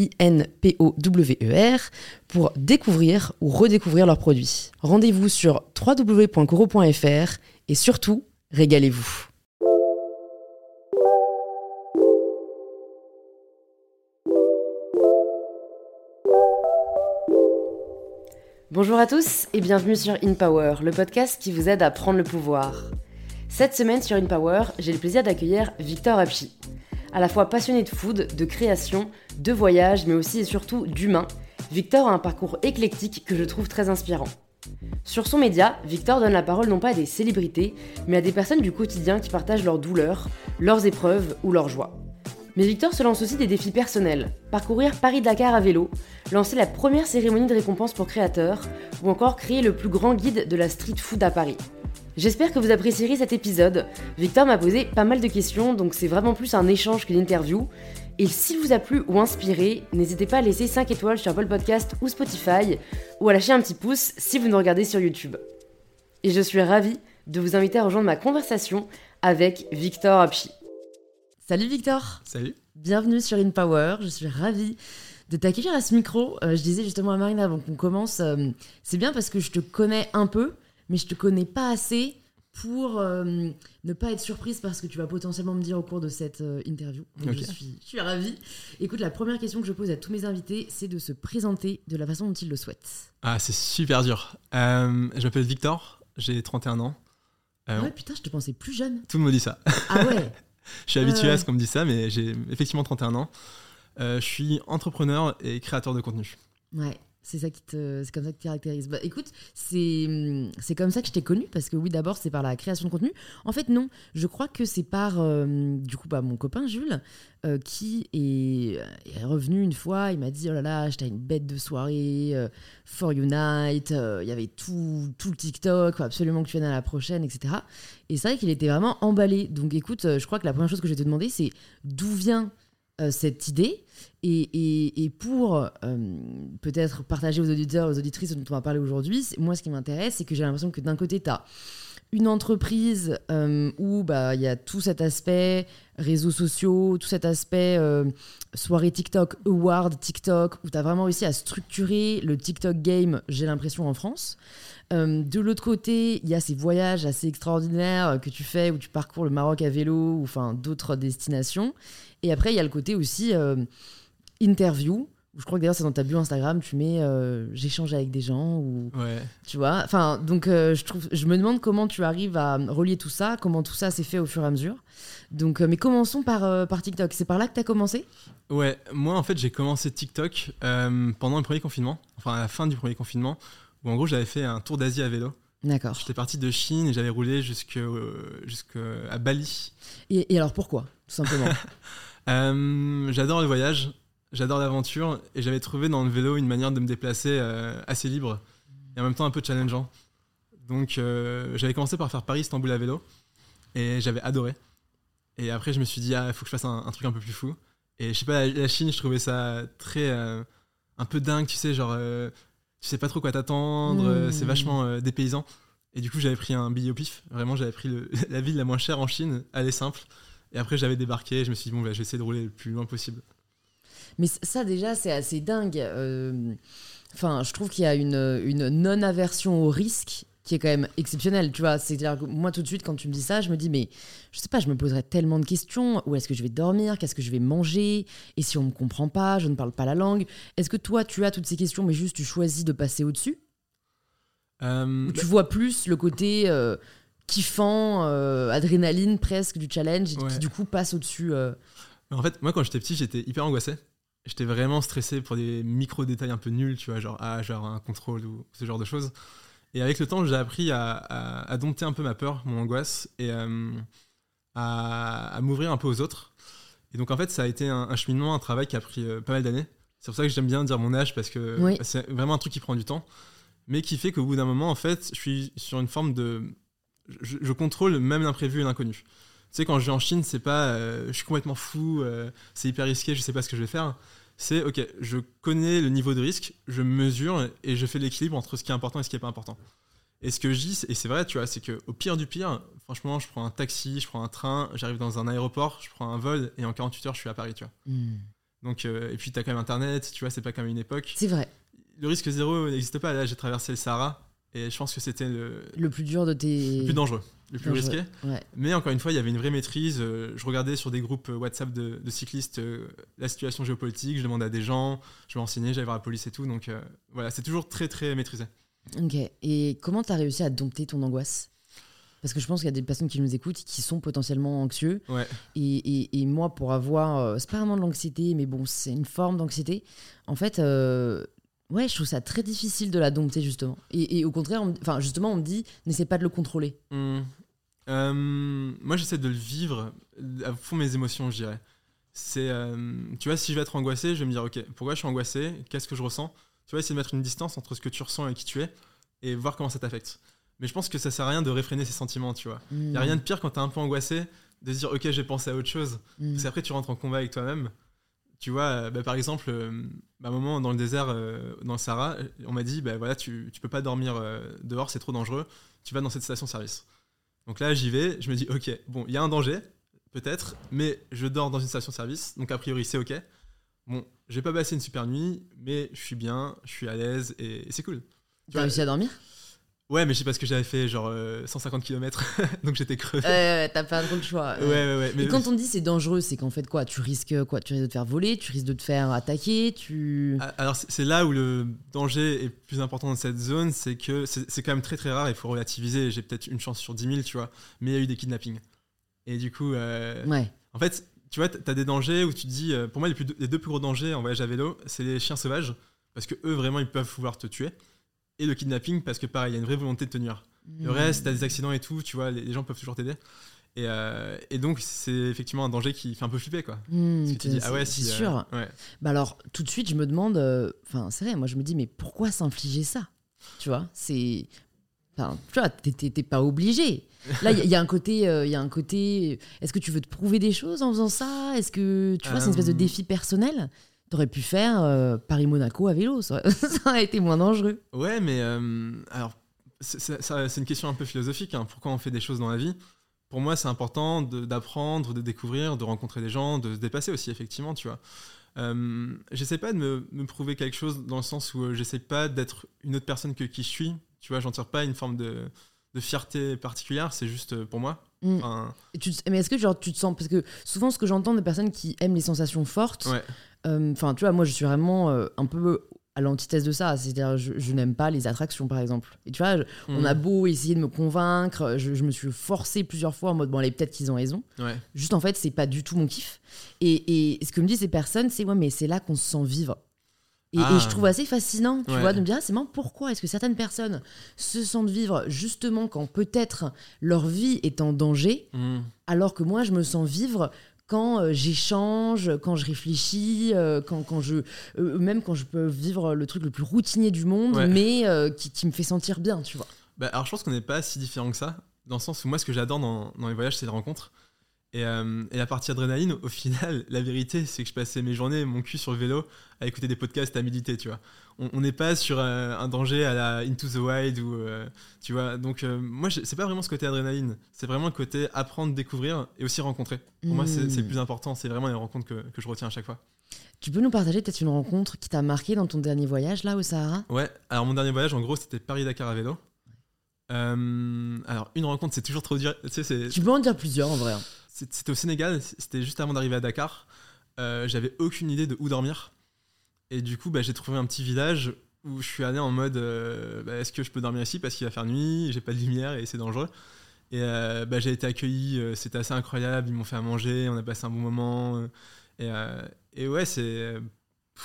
I-N-P-O-W-E-R, pour découvrir ou redécouvrir leurs produits. Rendez-vous sur www.coro.fr et surtout, régalez-vous. Bonjour à tous et bienvenue sur InPower, le podcast qui vous aide à prendre le pouvoir. Cette semaine sur InPower, j'ai le plaisir d'accueillir Victor Apchi. À la fois passionné de food, de création, de voyage, mais aussi et surtout d'humain, Victor a un parcours éclectique que je trouve très inspirant. Sur son média, Victor donne la parole non pas à des célébrités, mais à des personnes du quotidien qui partagent leurs douleurs, leurs épreuves ou leurs joies. Mais Victor se lance aussi des défis personnels, parcourir Paris-Dakar à vélo, lancer la première cérémonie de récompense pour créateurs, ou encore créer le plus grand guide de la street food à Paris. J'espère que vous apprécierez cet épisode. Victor m'a posé pas mal de questions, donc c'est vraiment plus un échange qu'une interview. Et s'il vous a plu ou inspiré, n'hésitez pas à laisser 5 étoiles sur Apple Podcast ou Spotify, ou à lâcher un petit pouce si vous nous regardez sur YouTube. Et je suis ravie de vous inviter à rejoindre ma conversation avec Victor Apchi. Salut Victor Salut Bienvenue sur InPower, je suis ravie de t'accueillir à ce micro. Euh, je disais justement à Marine avant qu'on commence, euh, c'est bien parce que je te connais un peu, mais je te connais pas assez pour euh, ne pas être surprise parce que tu vas potentiellement me dire au cours de cette euh, interview. Donc je, suis, je suis ravie. Écoute, la première question que je pose à tous mes invités, c'est de se présenter de la façon dont ils le souhaitent. Ah, c'est super dur. Euh, je m'appelle Victor, j'ai 31 ans. ah ouais, putain, je te pensais plus jeune. Tout le monde me dit ça. Ah ouais Je suis habitué à ce qu'on me dise ça, mais j'ai effectivement 31 ans. je suis entrepreneur et créateur de contenu. Ouais. C'est ça qui te, c'est comme ça que tu caractérise. Bah, écoute, c'est, c'est comme ça que je t'ai connu parce que oui, d'abord c'est par la création de contenu. En fait, non, je crois que c'est par euh, du coup bah, mon copain Jules euh, qui est, revenu une fois. Il m'a dit oh là là, j'étais une bête de soirée euh, for Unite. Il y avait tout, tout le TikTok, absolument que tu viennes à la prochaine, etc. Et c'est vrai qu'il était vraiment emballé. Donc écoute, je crois que la première chose que je vais te demander, c'est d'où vient cette idée. Et, et, pour euh, peut-être partager aux auditeurs, aux auditrices dont on va parler aujourd'hui, moi ce qui m'intéresse, c'est que j'ai l'impression que d'un côté, tu as une entreprise euh, où bah, il y a tout cet aspect réseaux sociaux, tout cet aspect euh, soirée TikTok, award TikTok, où tu as vraiment réussi à structurer le TikTok game, j'ai l'impression, en France. de l'autre côté, il y a ces voyages assez extraordinaires que tu fais où tu parcours le Maroc à vélo ou d'autres destinations. Et après, il y a le côté aussi interview. Je crois que d'ailleurs c'est dans ta bio Instagram, tu mets euh, j'échange avec des gens ou ouais. tu vois. Enfin donc euh, je trouve, je me demande comment tu arrives à relier tout ça, comment tout ça s'est fait au fur et à mesure. Donc euh, mais commençons par par TikTok. C'est par là que tu as commencé? Ouais, moi en fait j'ai commencé TikTok pendant le premier confinement, enfin à la fin du premier confinement, où en gros j'avais fait un tour d'Asie à vélo. D'accord. J'étais parti de Chine et j'avais roulé jusqu'à Bali. Et, et, alors pourquoi, tout simplement? J'adore le voyage. J'adore l'aventure et j'avais trouvé dans le vélo une manière de me déplacer euh, assez libre et en même temps un peu challengeant. Donc euh, j'avais commencé par faire Paris-Istanbul à vélo et j'avais adoré. Et après je me suis dit, ah, il faut que je fasse un, truc un peu plus fou. Et je sais pas, la, Chine, je trouvais ça très. Euh, un peu dingue, tu sais, genre. tu sais pas trop quoi t'attendre, mmh. c'est vachement dépaysant. Et du coup, j'avais pris un billet au pif. Vraiment, j'avais pris la ville la moins chère en Chine, aller simple. Et après, j'avais débarqué et je me suis dit, bon, bah, je vais essayer de rouler le plus loin possible. Mais ça, déjà, c'est assez dingue. Euh, enfin, je trouve qu'il y a une, une non-aversion au risque qui est quand même exceptionnelle, tu vois. C'est-à-dire que moi, tout de suite, quand tu me dis ça, je me dis, mais je sais pas, je me poserais tellement de questions. Où est-ce que je vais dormir? Qu'est-ce que je vais manger? Et si on me comprend pas Je ne parle pas la langue. Est-ce que toi, tu as toutes ces questions, mais juste tu choisis de passer au-dessus? Euh, Ou bah, tu vois plus le côté euh, kiffant, euh, adrénaline presque du challenge, et qui du coup passe au-dessus. En fait, moi, quand j'étais petit, j'étais hyper angoissé. J'étais vraiment stressé pour des micro-détails un peu nuls, tu vois, genre, ah, genre un contrôle ou ce genre de choses. Et avec le temps, j'ai appris à, à- à dompter un peu ma peur, mon angoisse, et euh, à, à m'ouvrir un peu aux autres. Et donc, en fait, ça a été un, un cheminement, un travail qui a pris euh, pas mal d'années. C'est pour ça que j'aime bien dire mon âge, parce que Oui. c'est vraiment un truc qui prend du temps, mais qui fait qu'au bout d'un moment, en fait, je suis sur une forme de. Je, je contrôle même l'imprévu et l'inconnu. Tu sais, quand je vais en Chine, c'est pas euh, je suis complètement fou, euh, c'est hyper risqué, je sais pas ce que je vais faire. C'est ok, je connais le niveau de risque, je mesure et je fais l'équilibre entre ce qui est important et ce qui est pas important. Et ce que je dis, et c'est vrai, tu vois, c'est que au pire du pire, franchement, je prends un taxi, je prends un train, j'arrive dans un aéroport, je prends un vol et en 48 heures, je suis à Paris, tu vois. Hmm. Donc, euh, et puis t'as quand même Internet, tu vois, c'est pas comme une époque. C'est vrai. Le risque zéro n'existe pas. Là, j'ai traversé le Sahara et je pense que c'était le, Le plus dur de tes. le plus dangereux, le plus Dangereux. risqué. Ouais. Mais encore une fois, il y avait une vraie maîtrise. Euh, Je regardais sur des groupes euh, WhatsApp de, de cyclistes euh, la situation géopolitique, je demandais à des gens, je me renseignais, j'allais voir la police et tout. Donc euh, voilà, c'est toujours très très maîtrisé. Ok. Et comment t'as réussi à dompter ton angoisse? Parce que je pense qu'il y a des personnes qui nous écoutent qui sont potentiellement anxieux. Ouais. Et, et- et moi, pour avoir. euh, c'est pas vraiment de l'anxiété, mais bon, c'est une forme d'anxiété. En fait, euh, ouais, je trouve ça très difficile de la dompter, justement. Et, et au contraire, on enfin, justement, on me dit n'essaie pas de le contrôler. Hum. Euh, moi, j'essaie de le vivre à fond mes émotions, je dirais. C'est, euh, tu vois, si je vais être angoissé, je vais me dire, ok, pourquoi je suis angoissé? Qu'est-ce que je ressens? Tu vois, essayer de mettre une distance entre ce que tu ressens et qui tu es, et voir comment ça t'affecte. Mais je pense que ça sert à rien de réfréner ses sentiments, tu vois. Il y a rien de pire quand t'es un peu angoissé de dire, ok, j'ai pensé à autre chose. Mm. Parce qu'après, tu rentres en combat avec toi-même. Tu vois, euh, bah, par exemple, euh, à un moment dans le désert, euh, dans le Sahara, on m'a dit, bah, voilà, tu, tu peux pas dormir dehors, c'est trop dangereux. Tu vas dans cette station-service. Donc là, j'y vais, je me dis, ok, bon, il y a un danger, peut-être, mais je dors dans une station-service, donc a priori, c'est ok. Bon, j'ai pas passé une super nuit, mais je suis bien, je suis à l'aise et, et c'est cool. T'as réussi à dormir? Ouais, mais je sais pas ce que j'avais fait, genre euh, 150 km, donc j'étais crevé. Euh, T'as pas trop le choix. ouais, ouais, ouais. Mais Et quand on dit c'est dangereux, c'est qu'en fait quoi Tu risques quoi Tu risques de te faire voler, tu risques de te faire attaquer, tu. Ah, Alors c'est là où le danger est plus important dans cette zone, c'est que c'est quand même très très rare, il faut relativiser, j'ai peut-être une chance sur 10 000, tu vois, mais il y a eu des kidnappings. Et du coup, euh, Ouais. en fait, tu vois, t'as des dangers où tu te dis, euh, pour moi les, plus- les deux plus gros dangers en voyage à vélo, c'est les chiens sauvages, parce que eux vraiment ils peuvent pouvoir te tuer, et le kidnapping, parce que pareil, il y a une vraie volonté de te nuire. Hmm. Le reste, t'as des accidents et tout, tu vois, les, les gens peuvent toujours t'aider. Et, euh, et donc c'est effectivement un danger qui fait un peu flipper, quoi. Parce que tu dis, c'est- ah ouais, c'est si, euh, sûr. ouais. Bah alors, tout de suite, je me demande. euh, Enfin, c'est vrai, moi, je me dis, mais pourquoi s'infliger ça? Tu vois, c'est. Enfin, tu vois, t'es- pas obligé. Là, il y, a- il y a un côté. Il y a un côté. Est-ce que tu veux te prouver des choses en faisant ça? Est-ce que. Tu vois, c'est une espèce de défi personnel? T'aurais pu faire euh, Paris-Monaco à vélo, ça, ça aurait été moins dangereux. Ouais, mais euh, alors, c'est- une question un peu philosophique. hein. Pourquoi on fait des choses dans la vie? Pour moi, c'est important d'apprendre, de, découvrir, de rencontrer des gens, de se dépasser aussi, effectivement, tu vois. Euh, j'essaie pas de me, me prouver quelque chose dans le sens où j'essaie pas d'être une autre personne que qui je suis. Tu vois, j'en tire pas une forme de, de fierté particulière, c'est juste pour moi. Mm. Enfin, Et tu te- mais est-ce que genre, tu te sens. Parce que souvent, ce que j'entends des personnes qui aiment les sensations fortes, ouais. Euh, Enfin, tu vois, moi, je suis vraiment euh, un peu à l'antithèse de ça. C'est-à-dire, je, je n'aime pas les attractions, par exemple. Et tu vois, je- on a beau essayer de me convaincre, je, je me suis forcée plusieurs fois en mode, bon, allez, peut-être qu'ils ont raison. Ouais. Juste, en fait, c'est pas du tout mon kiff. Et, et ce que me disent ces personnes, c'est, ouais, mais c'est là qu'on se sent vivre. Et, Ah. et je trouve assez fascinant, tu Ouais. vois, de me dire, ah, c'est marrant, pourquoi est-ce que certaines personnes se sentent vivre justement quand peut-être leur vie est en danger, Mm. alors que moi, je me sens vivre quand euh, j'échange, quand je réfléchis, euh, quand, quand je, euh, même quand je peux vivre le truc le plus routinier du monde, Ouais. mais qui, qui me fait sentir bien, tu vois. Bah, alors je pense qu'on n'est pas si différent que ça, dans le sens où moi ce que j'adore dans, dans les voyages c'est les rencontres. Et, euh, et la partie adrénaline, au final, la vérité c'est que je passais mes journées, mon cul sur le vélo, à écouter des podcasts, à méditer, tu vois. On n'est pas sur euh, un danger à la Into the Wild ou euh, tu vois. Donc euh, moi c'est pas vraiment ce côté adrénaline, c'est vraiment le côté apprendre, découvrir et aussi rencontrer. Pour moi c'est Mm. c'est le plus important, c'est vraiment les rencontres que, que je retiens à chaque fois. Tu peux nous partager peut-être une rencontre qui t'a marqué dans ton dernier voyage là au Sahara? Ouais, alors mon dernier voyage en gros c'était Paris-Dakar à vélo. Alors une rencontre c'est toujours trop dur, tu sais c'est Tu peux en dire plusieurs en vrai. C'était au Sénégal, c'était juste avant d'arriver à Dakar. Euh, J'avais aucune idée de où dormir. Et du coup, bah, j'ai trouvé un petit village où je suis allé en mode euh, bah, est-ce que je peux dormir ici parce qu'il va faire nuit, j'ai pas de lumière et c'est dangereux. Et euh, bah, j'ai été accueilli, c'était assez incroyable, ils m'ont fait à manger, on a passé un bon moment. et, et ouais, c'est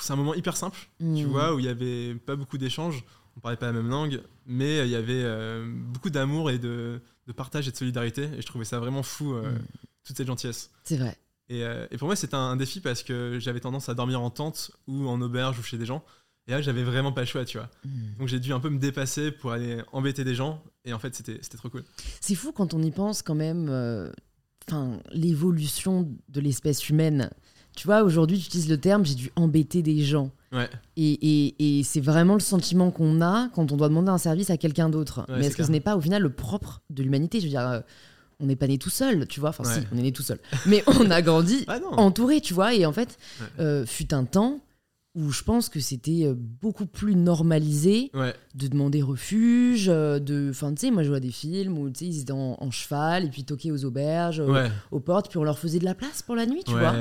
un moment hyper simple, tu Mm. vois, où il y avait pas beaucoup d'échanges, on parlait pas la même langue, mais il y avait beaucoup d'amour et de, de partage et de solidarité. Et je trouvais ça vraiment fou, euh, Mm. Toute cette gentillesse. C'est vrai. Et, euh, et pour moi, c'était un, un défi parce que j'avais tendance à dormir en tente ou en auberge ou chez des gens. Et là, j'avais vraiment pas le choix, tu vois. Mm. Donc j'ai dû un peu me dépasser pour aller embêter des gens. Et en fait, c'était trop cool. C'est fou quand on y pense quand même. euh, l'évolution de l'espèce humaine. Tu vois, aujourd'hui, tu utilises le terme j'ai dû embêter des gens. Ouais, Et, et- et c'est vraiment le sentiment qu'on a quand on doit demander un service à quelqu'un d'autre. Ouais, Mais est-ce que clair. ce n'est pas au final le propre de l'humanité? Je veux dire, euh, on n'est pas né tout seul, tu vois. Enfin, si, on est né tout seul. Mais on a grandi ah entouré, tu vois. Et en fait, Ouais. euh, fut un temps où je pense que c'était euh, beaucoup plus normalisé Ouais, de demander refuge, euh, de... Enfin, tu sais, moi, je vois des films où, tu sais, ils étaient en, en cheval et puis toquaient aux auberges, euh, aux portes, puis on leur faisait de la place pour la nuit, tu vois.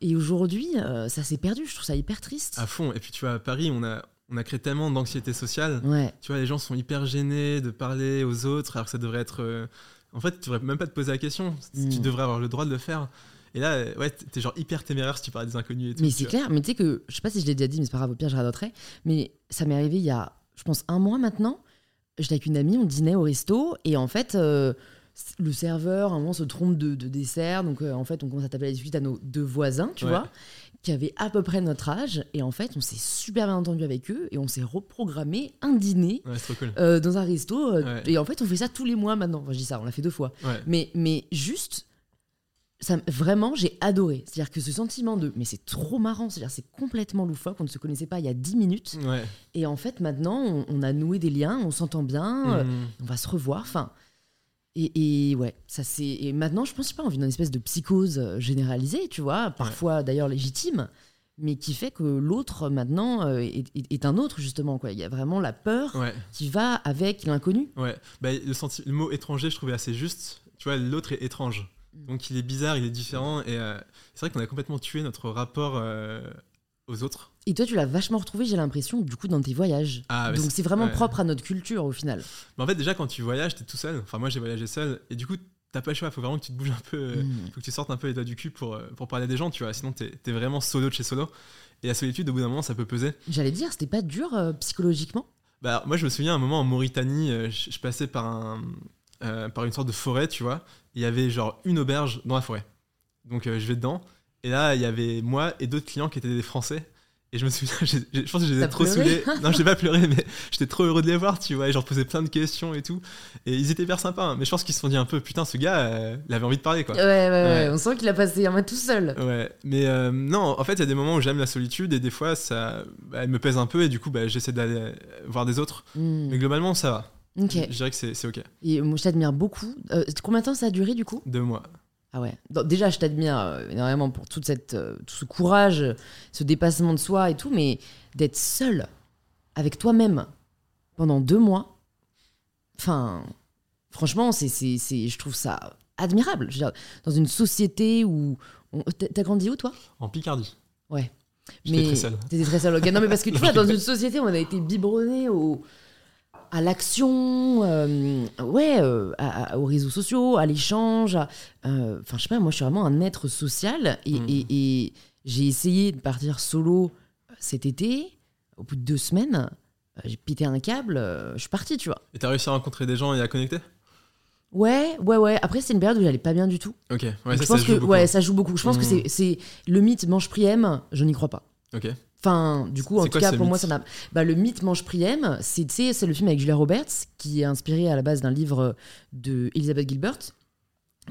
Et aujourd'hui, euh, ça s'est perdu. Je trouve ça hyper triste. À fond. Et puis tu vois, à Paris, on a, on a créé tellement d'anxiété sociale. Ouais. Tu vois, les gens sont hyper gênés de parler aux autres alors que ça devrait être. euh, En fait, tu devrais même pas te poser la question. Tu devrais avoir le droit de le faire. Et là, euh, ouais, t'es genre hyper téméraire si tu parles des inconnus et tout. Mais c'est clair, mais tu sais que, je sais pas si je l'ai déjà dit, mais c'est pas grave, au pire, je radoterai. Mais ça m'est arrivé il y a, je pense, un mois maintenant. J'étais avec une amie, on dînait au resto, et en fait, euh, le serveur, à un moment, se trompe de, de dessert. Donc, euh, en fait, on commence à taper la suite à nos deux voisins, tu Ouais. vois, qui avaient à peu près notre âge. Et en fait, on s'est super bien entendu avec eux, et on s'est reprogrammé un dîner. Ouais, c'est trop cool. euh, dans un resto euh, Ouais. et en fait on fait ça tous les mois maintenant enfin je dis ça on l'a fait deux fois Ouais. mais, mais juste, ça, vraiment, j'ai adoré. C'est-à-dire que ce sentiment de. Mais c'est trop marrant. C'est-à-dire c'est complètement loufoque. On ne se connaissait pas il y a 10 minutes. Et en fait, maintenant, on, on a noué des liens, on s'entend bien, euh, Mhm. on va se revoir. Enfin. Et, et ouais, ça c'est. Et maintenant, je pense, pas, on vit dans une espèce de psychose euh, généralisée, tu vois, parfois d'ailleurs légitime, mais qui fait que l'autre, maintenant, euh, est, est- est un autre, justement. Quoi. Il y a vraiment la peur Ouais. qui va avec l'inconnu. Ouais, bah, le, senti- le mot étranger, je trouvais assez juste. Tu vois, l'autre est étrange. Mm. Donc il est bizarre, il est différent. Et euh, c'est vrai qu'on a complètement tué notre rapport euh, aux autres. Et toi, tu l'as vachement retrouvé, j'ai l'impression, du coup, dans tes voyages. Ah, Donc c'est vraiment ouais. propre à notre culture, au final. Mais en fait, déjà, quand tu voyages, t'es tout seul. Enfin, moi, j'ai voyagé seul. Et du coup, t'as pas le choix. Faut vraiment que tu te bouges un peu. euh, Mm. Faut que tu sortes un peu les doigts du cul pour, euh, pour parler à des gens, tu vois. Sinon, t'es es vraiment solo de chez solo. Et la solitude, au bout d'un moment, ça peut peser. J'allais dire, c'était pas dur euh, psychologiquement? Bah, moi, je me souviens, à un moment en Mauritanie, euh, je, je passais par, un, euh, par une sorte de forêt, tu vois. Il y avait genre une auberge dans la forêt. Donc, je vais dedans. Et là, il y avait moi et d'autres clients qui étaient des Français. Et je me souviens, j'ai- j'ai- je pense que je T'as trop saoulés. Non, j'ai pas pleuré, mais j'étais trop heureux de les voir, tu vois. Et je leur posais plein de questions et tout. Et ils étaient hyper sympas. hein. Mais je pense qu'ils se sont dit un peu, putain, ce gars, euh, il avait envie de parler, quoi. ouais, ouais, ouais, Ouais. on sent qu'il a passé un mois tout seul. Ouais, mais euh, non, en fait, il y a des moments où j'aime la solitude et des fois, ça, bah, elle me pèse un peu et du coup, bah, j'essaie d'aller voir des autres. Mm. Mais globalement, ça va. Ok. Je dirais que c'est c'est ok. Et moi, je t'admire beaucoup. Euh, combien de temps ça a duré, du coup? Deux mois. Ah ouais. Déjà, je t'admire euh, énormément pour toute cette, euh, tout ce courage, ce dépassement de soi et tout, mais d'être seul avec toi-même pendant deux mois, enfin, franchement, c'est, c'est, c'est- je trouve ça admirable. Je veux dire, dans une société où... on- T'as grandi où, toi? En Picardie. Ouais. J'étais très seul. T'étais très seul. ok. Non, mais parce que tu vois, dans une société, on a été biberonné au, à l'action, euh, ouais, euh, à- à- aux réseaux sociaux, à l'échange. euh, Enfin, je sais pas, moi, je suis vraiment un être social et, et- et j'ai essayé de partir solo cet été. Au bout de deux semaines, j'ai pété un câble, je suis partie, tu vois. Et t'as réussi à rencontrer des gens et à connecter? Ouais, ouais, ouais. Après, c'est une période où j'allais pas bien du tout. Ok, ouais, ça, je pense ça que joue beaucoup. ouais, ça joue beaucoup. Je pense que Mm. c'est- le mythe mange priem, je n'y crois pas. Ok. Enfin, du coup, en tout quoi cas, pour moi, ça n'a. Bah, le mythe mange priem, c'est le film avec Julia Roberts, qui est inspiré à la base d'un livre de Elizabeth Gilbert,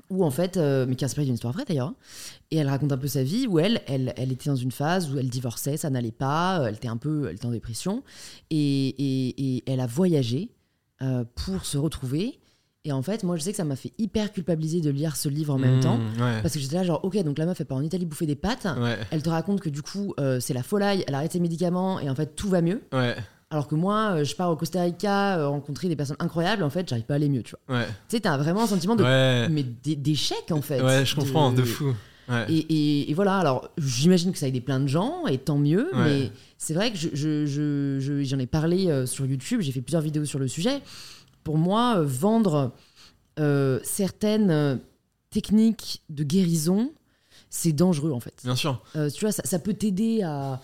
où en fait, euh, mais qui est inspiré d'une histoire vraie d'ailleurs, hein. et elle raconte un peu sa vie, où elle, elle, elle était dans une phase où elle divorçait, ça n'allait pas, euh, elle était un peu, elle était en dépression, et, et, et elle a voyagé euh, pour se retrouver. Et en fait, moi, je sais que ça m'a fait hyper culpabiliser de lire ce livre en même Mmh, temps. Ouais. Parce que j'étais là, genre, ok, donc la meuf, elle part en Italie bouffer des pâtes. Ouais. Elle te raconte que du coup, euh, c'est la folie, elle arrête ses médicaments et en fait, tout va mieux. Ouais. Alors que moi, euh, je pars au Costa Rica euh, rencontrer des personnes incroyables, en fait, j'arrive pas à aller mieux, tu vois. Tu sais, t'as vraiment un sentiment de. Mais d'é- d'échec, en fait. Ouais, je comprends, de fou. Ouais. Et, et- et voilà, alors j'imagine que ça aide plein de gens, et tant mieux, Ouais. mais c'est vrai que je, je- je- je- j'en ai parlé euh, sur YouTube, j'ai fait plusieurs vidéos sur le sujet. Pour moi, euh, vendre euh, certaines euh, techniques de guérison, c'est dangereux en fait. Bien sûr. Euh, tu vois, ça, ça peut t'aider à...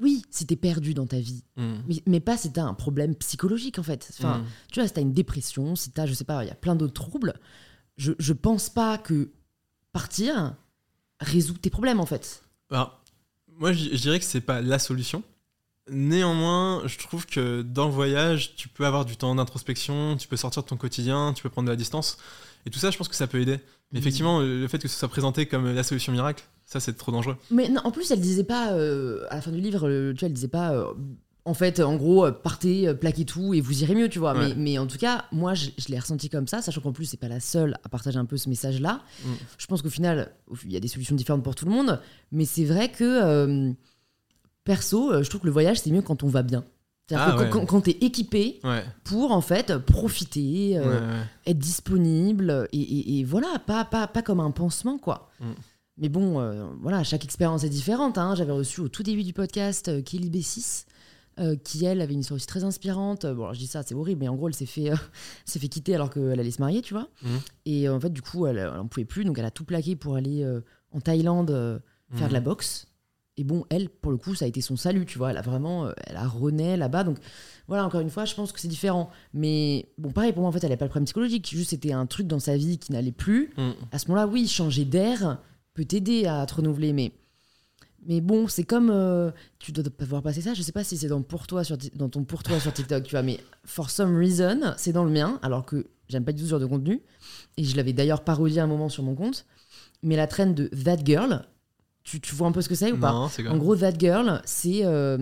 Oui, si t'es perdu dans ta vie, Mm. mais, mais pas si t'as un problème psychologique en fait. Enfin, Mm. tu vois, si t'as une dépression, si t'as, je sais pas, il y a plein d'autres troubles, je, je pense pas que partir résout tes problèmes en fait. Alors, moi, je, je dirais que c'est pas la solution. Néanmoins, je trouve que dans le voyage, tu peux avoir du temps d'introspection, tu peux sortir de ton quotidien, tu peux prendre de la distance. Et tout ça, je pense que ça peut aider. Mais effectivement, le fait que ce soit présenté comme la solution miracle, ça, c'est trop dangereux. Mais non, en plus, elle disait pas, euh, à la fin du livre, tu vois, elle disait pas, euh, en fait, en gros, euh, partez, plaquez tout et vous irez mieux, tu vois. Ouais. Mais, mais en tout cas, moi, je, je l'ai ressenti comme ça, sachant qu'en plus, c'est pas la seule à partager un peu ce message-là. Mm. Je pense qu'au final, il y a des solutions différentes pour tout le monde, mais c'est vrai que, euh, perso, euh, je trouve que le voyage, c'est mieux quand on va bien. Ah que ouais. quand, quand t'es équipé Ouais. pour, en fait, profiter, euh, ouais, être disponible et, et- et voilà, pas, pas, pas comme un pansement, quoi. Mm. Mais bon, euh, voilà, chaque expérience est différente. hein. J'avais reçu au tout début du podcast euh, Kelly B6, euh, qui elle avait une histoire aussi très inspirante. Bon, alors, je dis ça, c'est horrible, mais en gros, elle s'est fait, s'est fait quitter alors qu'elle allait se marier, tu vois. Mhm. Et en fait, du coup, elle, elle en pouvait plus, donc elle a tout plaqué pour aller en Thaïlande faire Mm. de la boxe. Et bon, elle, pour le coup, ça a été son salut, tu vois. Elle a vraiment, euh, elle a rené là-bas. Donc voilà, encore une fois, je pense que c'est différent. Mais bon, pareil, pour moi, en fait, elle n'avait pas le problème psychologique. Juste, c'était un truc dans sa vie qui n'allait plus. Mm. À ce moment-là, oui, changer d'air peut t'aider à te renouveler. Mais, mais bon, c'est comme. euh, tu dois pas voir passer ça. Je sais pas si c'est dans, pour toi sur, dans ton pour toi sur TikTok, tu vois. Mais for some reason, c'est dans le mien. Alors que j'aime pas du tout ce genre de contenu. Et je l'avais d'ailleurs parodié un moment sur mon compte. Mais la traîne de That Girl, tu, tu vois un peu ce que c'est ou pas Non, en gros, That Girl, c'est. euh,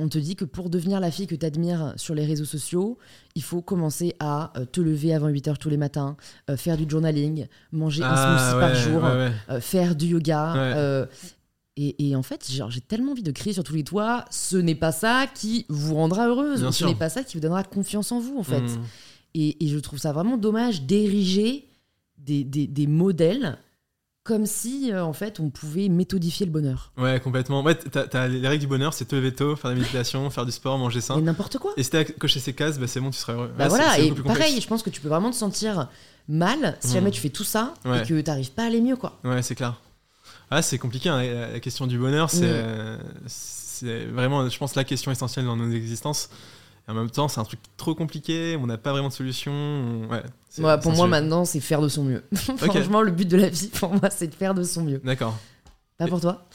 on te dit que pour devenir la fille que tu admires sur les réseaux sociaux, il faut commencer à euh, te lever avant 8 heures tous les matins, euh, faire du journaling, manger un Ah, smoothie par jour, ouais, ouais. faire du yoga. Et, et en fait, j'ai tellement envie de crier sur tous les toits, ce n'est pas ça qui vous rendra heureuse, Bien ce n'est pas ça qui vous donnera confiance en vous, en fait. Mm. Et, et je trouve ça vraiment dommage d'ériger des, des- des modèles comme si, euh, en fait, on pouvait méthodifier le bonheur. Ouais, complètement. Ouais, t'as, t'as les règles du bonheur, c'est te lever tôt, faire de la méditation, faire du sport, manger sain. Et n'importe quoi. Et si t'as coché ces cases, bah, c'est bon, tu seras heureux. Bah Ouais, voilà, et pareil, je pense que tu peux vraiment te sentir mal si jamais tu fais tout ça Ouais. et que t'arrives pas à aller mieux, quoi. Ouais, c'est clair. Ah, c'est compliqué, hein, la, question du bonheur, c'est, Mm. euh, c'est vraiment, je pense, la question essentielle dans nos existences. En même temps, c'est un truc trop compliqué, on n'a pas vraiment de solution. on- Ouais, pour moi, sujet. maintenant, c'est faire de son mieux. Franchement, le but de la vie, pour moi, c'est de faire de son mieux. D'accord. Pas pour toi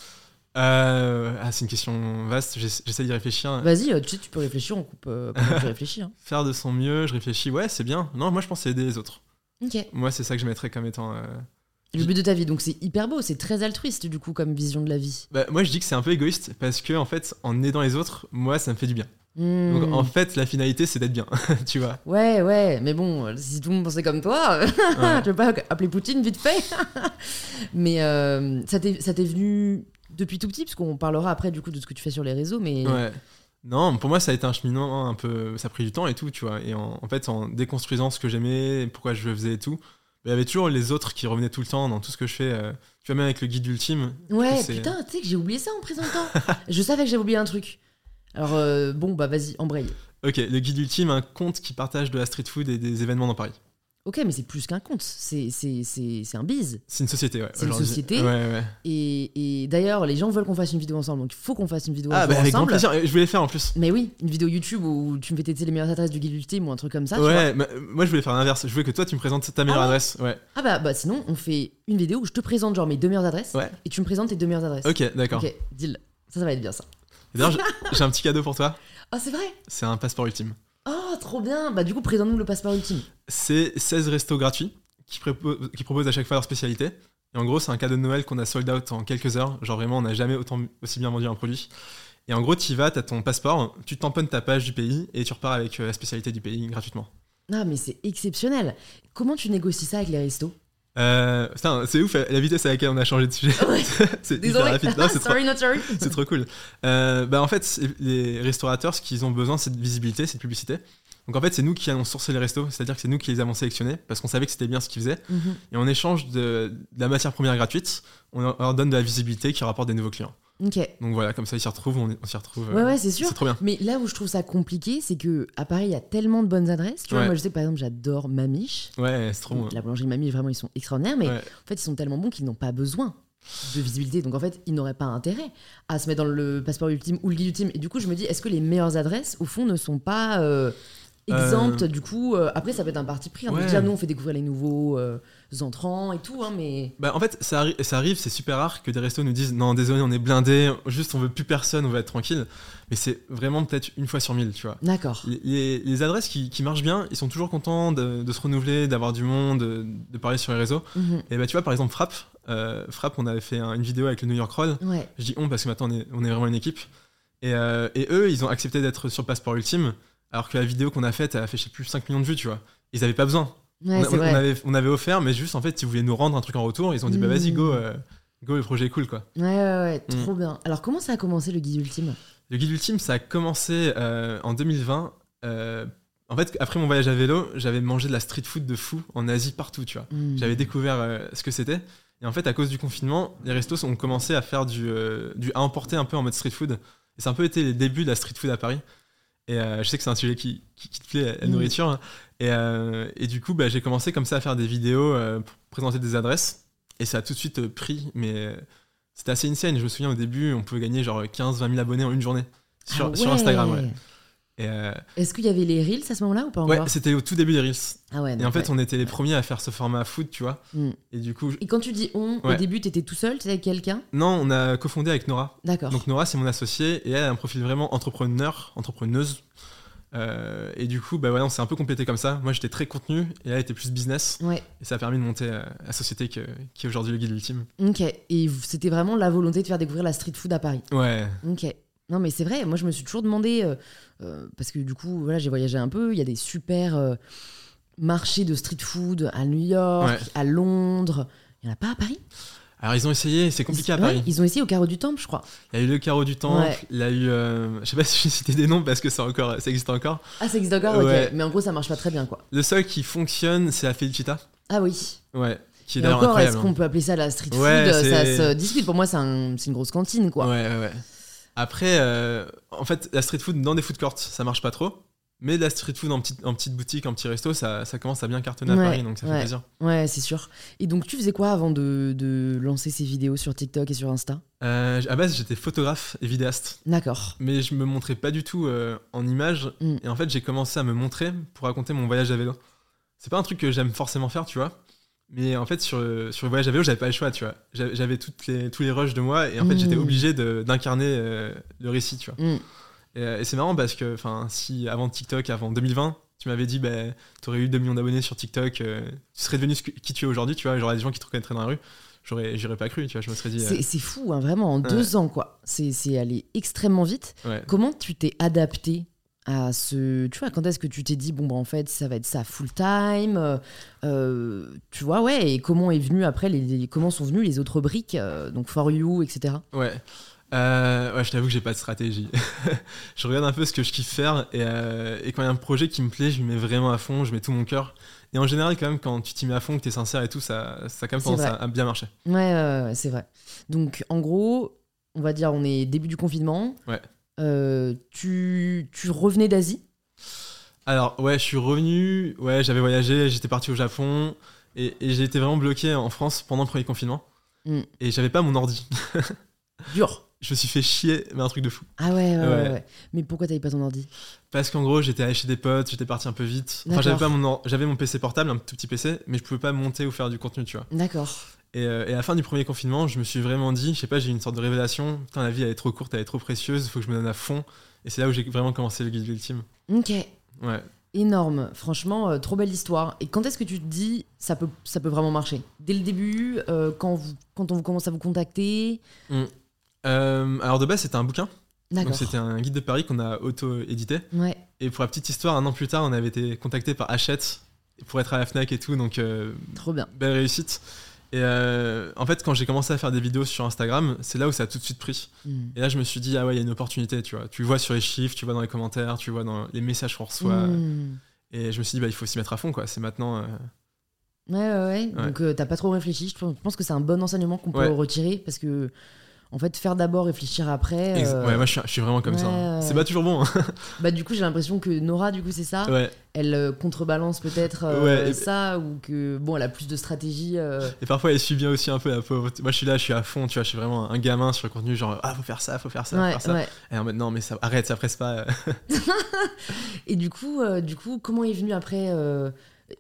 Euh, ah, c'est une question vaste, j'essa- j'essaie d'y réfléchir. Vas-y, euh, tu tu peux réfléchir, on coupe euh, pendant que tu réfléchis. hein. Faire de son mieux, je réfléchis, ouais, c'est bien. Non, moi, je pense aider les autres. Moi, c'est ça que je mettrais comme étant. euh, Le but de ta vie, donc c'est hyper beau, c'est très altruiste, du coup, comme vision de la vie. Bah, moi, je dis que c'est un peu égoïste parce que, en fait, en aidant les autres, moi, ça me fait du bien. Hmm. Donc, en fait, la finalité, c'est d'être bien, tu vois. Ouais, ouais, mais bon, si tout le monde pensait comme toi, Ouais. tu veux pas appeler Poutine vite fait Mais euh, ça t'est venu depuis tout petit, parce qu'on parlera après du coup de ce que tu fais sur les réseaux, mais Ouais. Non, pour moi, ça a été un cheminement un peu. Ça a pris du temps et tout, tu vois. Et en, en fait, en déconstruisant ce que j'aimais, pourquoi je le faisais et tout, il y avait toujours les autres qui revenaient tout le temps dans tout ce que je fais. euh, tu vois, même avec le guide ultime. Ouais, putain, tu sais que j'ai oublié ça en présentant. je savais que j'avais oublié un truc. Alors, euh, bon, bah vas-y, embraye. Ok, le guide ultime, un compte qui partage de la street food et des événements dans Paris. Ok, mais c'est plus qu'un compte, c'est un bise. C'est une société, ouais. C'est une société. Ouais, ouais. Et, et d'ailleurs, les gens veulent qu'on fasse une vidéo ensemble, donc il faut qu'on fasse une vidéo Ah, un bah jour avec grand ensemble. plaisir. Je voulais faire en plus. Mais oui, une vidéo YouTube où tu me fais tester les meilleures adresses du guide ultime ou un truc comme ça. tu vois. ouais, mais, euh, moi je voulais faire l'inverse. Je voulais que toi tu me présentes ta meilleure Ah adresse. Ouais. Ah bah, bah sinon, on fait une vidéo où je te présente genre mes deux meilleures adresses Ouais. et tu me présentes tes deux meilleures adresses. Ok, d'accord. Ok, deal. Ça, ça va être bien ça. D'ailleurs, j'ai- un petit cadeau pour toi. Ah, c'est vrai? C'est un passeport ultime. Oh, trop bien Bah, du coup, présente-nous le passeport ultime. C'est 16 restos gratuits qui, prépo- qui proposent à chaque fois leur spécialité. Et en gros, c'est un cadeau de Noël qu'on a sold out en quelques heures. Genre vraiment, on n'a jamais autant, aussi bien vendu un produit. Et en gros, tu y vas, tu as ton passeport, tu tamponnes ta page du pays et tu repars avec euh, la spécialité du pays gratuitement. Ah, mais c'est exceptionnel. Comment tu négocies ça avec les restos? Euh, putain, c'est ouf la vitesse à laquelle on a changé de sujet. Ouais. c'est hyper rapide. C'est trop, sorry, not sorry. c'est trop cool. Euh, bah en fait, les restaurateurs, ce qu'ils ont besoin, c'est de visibilité, c'est de publicité. Donc en fait, c'est nous qui allons sourcer les restos, c'est-à-dire que c'est nous qui les avons sélectionnés parce qu'on savait que c'était bien ce qu'ils faisaient. Mhm. Et en échange de, de la matière première gratuite, on leur donne de la visibilité qui rapporte des nouveaux clients. Donc voilà, comme ça ils s'y retrouvent, on, s'y retrouve. euh, Ouais, ouais, c'est sûr. C'est trop bien. Mais là où je trouve ça compliqué, c'est que à Paris, il y a tellement de bonnes adresses. Tu vois, Ouais. moi, je sais que par exemple, j'adore Mamiche. Ouais, c'est trop bon. La boulangerie Mamiche, vraiment, ils sont extraordinaires. Mais Ouais. en fait, ils sont tellement bons qu'ils n'ont pas besoin de visibilité. Donc en fait, ils n'auraient pas intérêt à se mettre dans le passeport ultime ou le guide ultime. Et du coup, je me dis, est-ce que les meilleures adresses, au fond, ne sont pas euh, exemptes Du coup, euh, après, ça peut être un parti pris. hein, Ouais. nous, on fait découvrir les nouveaux euh, entrants et tout. hein, mais Bah, en fait, ça, arri- ça arrive, c'est super rare que des restos nous disent non, désolé, on est blindé, juste on veut plus personne, on veut être tranquille. Mais c'est vraiment peut-être une fois sur mille, tu vois. d'accord. Les, les- les adresses qui, qui marchent bien, ils sont toujours contents de, de se renouveler, d'avoir du monde, de, de parler sur les réseaux. Mhm. Et bah, tu vois, par exemple, Frappe, euh, Frappe, on avait fait un- une vidéo avec le New York Roll. Ouais. Je dis on parce que maintenant on est, on est vraiment une équipe. Et, euh, et eux, ils ont accepté d'être sur Passeport Ultime, alors que la vidéo qu'on a faite, elle a fait, je sais plus, 5 millions de vues, tu vois. Ils avaient pas besoin. Ouais, on, avait, on avait offert, mais juste en fait, ils voulaient nous rendre un truc en retour. Ils ont dit, bah vas-y, go, euh, go, le projet est cool, quoi. Ouais, ouais, ouais, Mm. trop bien. Alors, comment ça a commencé le guide ultime? Le guide ultime, ça a commencé euh, en 2020. euh, en fait, après mon voyage à vélo, j'avais mangé de la street food de fou en Asie partout, tu vois. Mm. J'avais découvert ce que c'était. Et en fait, à cause du confinement, les restos ont commencé à faire du, du à emporter un peu en mode street food. Et ça a un peu été les débuts de la street food à Paris. Et euh, je sais que c'est un sujet qui, qui, qui te plaît, la- Mm. nourriture. hein. Et, euh, et du coup, bah, j'ai commencé comme ça à faire des vidéos euh, pour présenter des adresses. Et ça a tout de suite pris. Mais c'était assez insane. Je me souviens au début, on pouvait gagner genre 15-20 000 abonnés en une journée sur, Ah sur. Instagram. Ouais. Euh, Est-ce qu'il y avait les Reels à ce moment-là ou pas ouais, encore c'était au tout début des Reels. Ah ouais. Et en fait, ouais. on était les premiers à faire ce format food, tu vois. Mm. Et du coup, je- Et quand tu dis on, au Ouais. début, t'étais tout seul, tu avec quelqu'un? Non, on a cofondé avec Nora. D'accord. Donc Nora, c'est mon associée et elle a un profil vraiment entrepreneur, entrepreneuse. Euh, et du coup, bah ouais, on s'est un peu complété comme ça. Moi, j'étais très contenu et elle était plus business. Ouais. Et ça a permis de monter euh, la société que- qui est aujourd'hui le guide ultime. Ok. Et c'était vraiment la volonté de faire découvrir la street food à Paris? Ouais, Ok. Non, mais c'est vrai. Moi, je me suis toujours demandé euh, euh, parce que du coup, voilà, j'ai voyagé un peu. Il y a des super euh, marchés de street food à New York, Ouais. à Londres. Il y en a pas à Paris? Alors ils ont essayé, c'est compliqué à Ouais, Paris. Ils ont essayé au carreau du Temple, je crois. Il y a eu le carreau du temple, Ouais. il y a eu, euh, je sais pas si je vais citer des noms parce que ça encore, ça existe encore. Ah, ça existe encore. Ok. Ouais. Mais en gros, ça marche pas très bien, quoi. Le seul qui fonctionne, c'est la Felicita. Ah oui. Ouais, qui est d'ailleurs encore, est-ce incroyable. qu'on peut appeler ça la street Ouais, food? Ça se discute. Pour moi, c'est un- c'est une grosse cantine, quoi. Ouais, ouais, ouais. Après, euh, en fait, la street food dans des food courts, ça marche pas trop. Mais la street food en petite, en petite boutique, en petit resto, ça, ça commence à bien cartonner à Ouais, Paris, donc ça fait plaisir. Ouais, c'est sûr. Et donc, tu faisais quoi avant de, de lancer ces vidéos sur TikTok et sur Insta? Euh, à base, j'étais photographe et vidéaste. D'accord. Mais je me montrais pas du tout euh, en images. Mm. Et en fait, j'ai commencé à me montrer pour raconter mon voyage à vélo. C'est pas un truc que j'aime forcément faire, tu vois. Mais en fait, sur, sur le voyage à vélo, j'avais pas le choix, tu vois. J'avais toutes les, tous les rushs de moi. Et en fait, j'étais obligé de- d'incarner euh, le récit, tu vois. Mm. Et, euh, et c'est marrant parce que, enfin, si avant TikTok, avant 2020, tu m'avais dit, bah, t'aurais eu 2 millions d'abonnés sur TikTok, euh, tu serais devenu ce que- qui tu es aujourd'hui, tu vois. J'aurais des gens qui te reconnaîtraient dans la rue. J'aurais, j'aurais pas cru, tu vois. Je me serais dit, euh, C'est fou, hein, vraiment, en deux ans, quoi. C'est c'est allé extrêmement vite. ouais. Comment tu t'es adapté à ce. Tu vois, quand est-ce que tu t'es dit, bon, bah, en fait, ça va être ça full time euh, euh, Tu vois, ouais, et comment est venu après, les, les- comment sont venues les autres briques, euh, donc For You, etc. Ouais. Euh, ouais, je t'avoue que j'ai pas de stratégie. je regarde un peu ce que je kiffe faire et, et quand il y a un projet qui me plaît, je mets vraiment à fond, je mets tout mon cœur. Et en général, quand même, quand tu t'y mets à fond, que t'es sincère et tout, ça, ça a quand même C'est tendance vrai. à, à bien marcher. Ouais, ouais, ouais, c'est vrai. Donc, en gros, on va dire, on est début du confinement. Ouais. Euh, tu, tu revenais d'Asie? Alors, ouais, je suis revenu, ouais, j'avais voyagé, j'étais parti au Japon et, et j'ai été vraiment bloqué en France pendant le premier confinement. Mm. Et j'avais pas mon ordi. Dur. je me suis fait chier, mais un truc de fou. Ah ouais, ouais, ouais. Ouais. Mais pourquoi t'avais pas ton ordi? Parce qu'en gros, j'étais allé chez des potes, j'étais parti un peu vite. Enfin, j'avais pas mon, or- j'avais mon PC portable, un tout petit PC, mais je pouvais pas monter ou faire du contenu, tu vois. D'accord. Et, euh, et à la fin du premier confinement, je me suis vraiment dit, je sais pas, j'ai eu une sorte de révélation. Putain, la vie elle est trop courte, elle est trop précieuse, il faut que je me donne à fond. Et c'est là où j'ai vraiment commencé le guide ultime. Ok. Ouais. Énorme. Franchement, euh, trop belle histoire. Et quand est-ce que tu te dis, ça peut, ça peut vraiment marcher? Dès le début, euh, quand, vous, quand on vous commence à vous contacter? Euh, alors de base, c'était un bouquin. D'accord. Donc c'était un guide de Paris qu'on a auto-édité. Ouais. Et pour la petite histoire, un an plus tard, on avait été contacté par Hachette pour être à la Fnac et tout, donc Trop bien. belle réussite. Et euh, en fait, quand j'ai commencé à faire des vidéos sur Instagram, c'est là où ça a tout de suite pris. Mm. Et là, je me suis dit, ah ouais, il y a une opportunité, tu vois. Tu vois sur les chiffres, tu vois dans les commentaires, tu vois dans les messages qu'on reçoit. Mm. Et je me suis dit, bah, il faut s'y mettre à fond, quoi. C'est maintenant. euh, Ouais, ouais, ouais. Ouais. Donc, euh, t'as pas trop réfléchi. Je pense- je pense que c'est un bon enseignement qu'on peut Ouais. retirer parce que, en fait, faire d'abord, réfléchir après. euh, Ouais, moi, je suis, vraiment comme ça. hein. C'est pas toujours bon. hein. Bah, du coup, j'ai l'impression que Nora, du coup, c'est ça. ouais. Elle euh, contrebalance peut-être euh, Ouais, ça ou que, bon, elle a plus de stratégie. Et parfois, elle suit bien aussi un peu la pauvre. Moi, je suis là, je suis à fond, tu vois. Je suis vraiment un gamin sur le contenu, genre, ah, faut faire ça, faut faire ça, faut faire ça. ouais. Et en mode, non, mais ça, arrête, ça presse pas. Et du coup, du coup, comment est venu après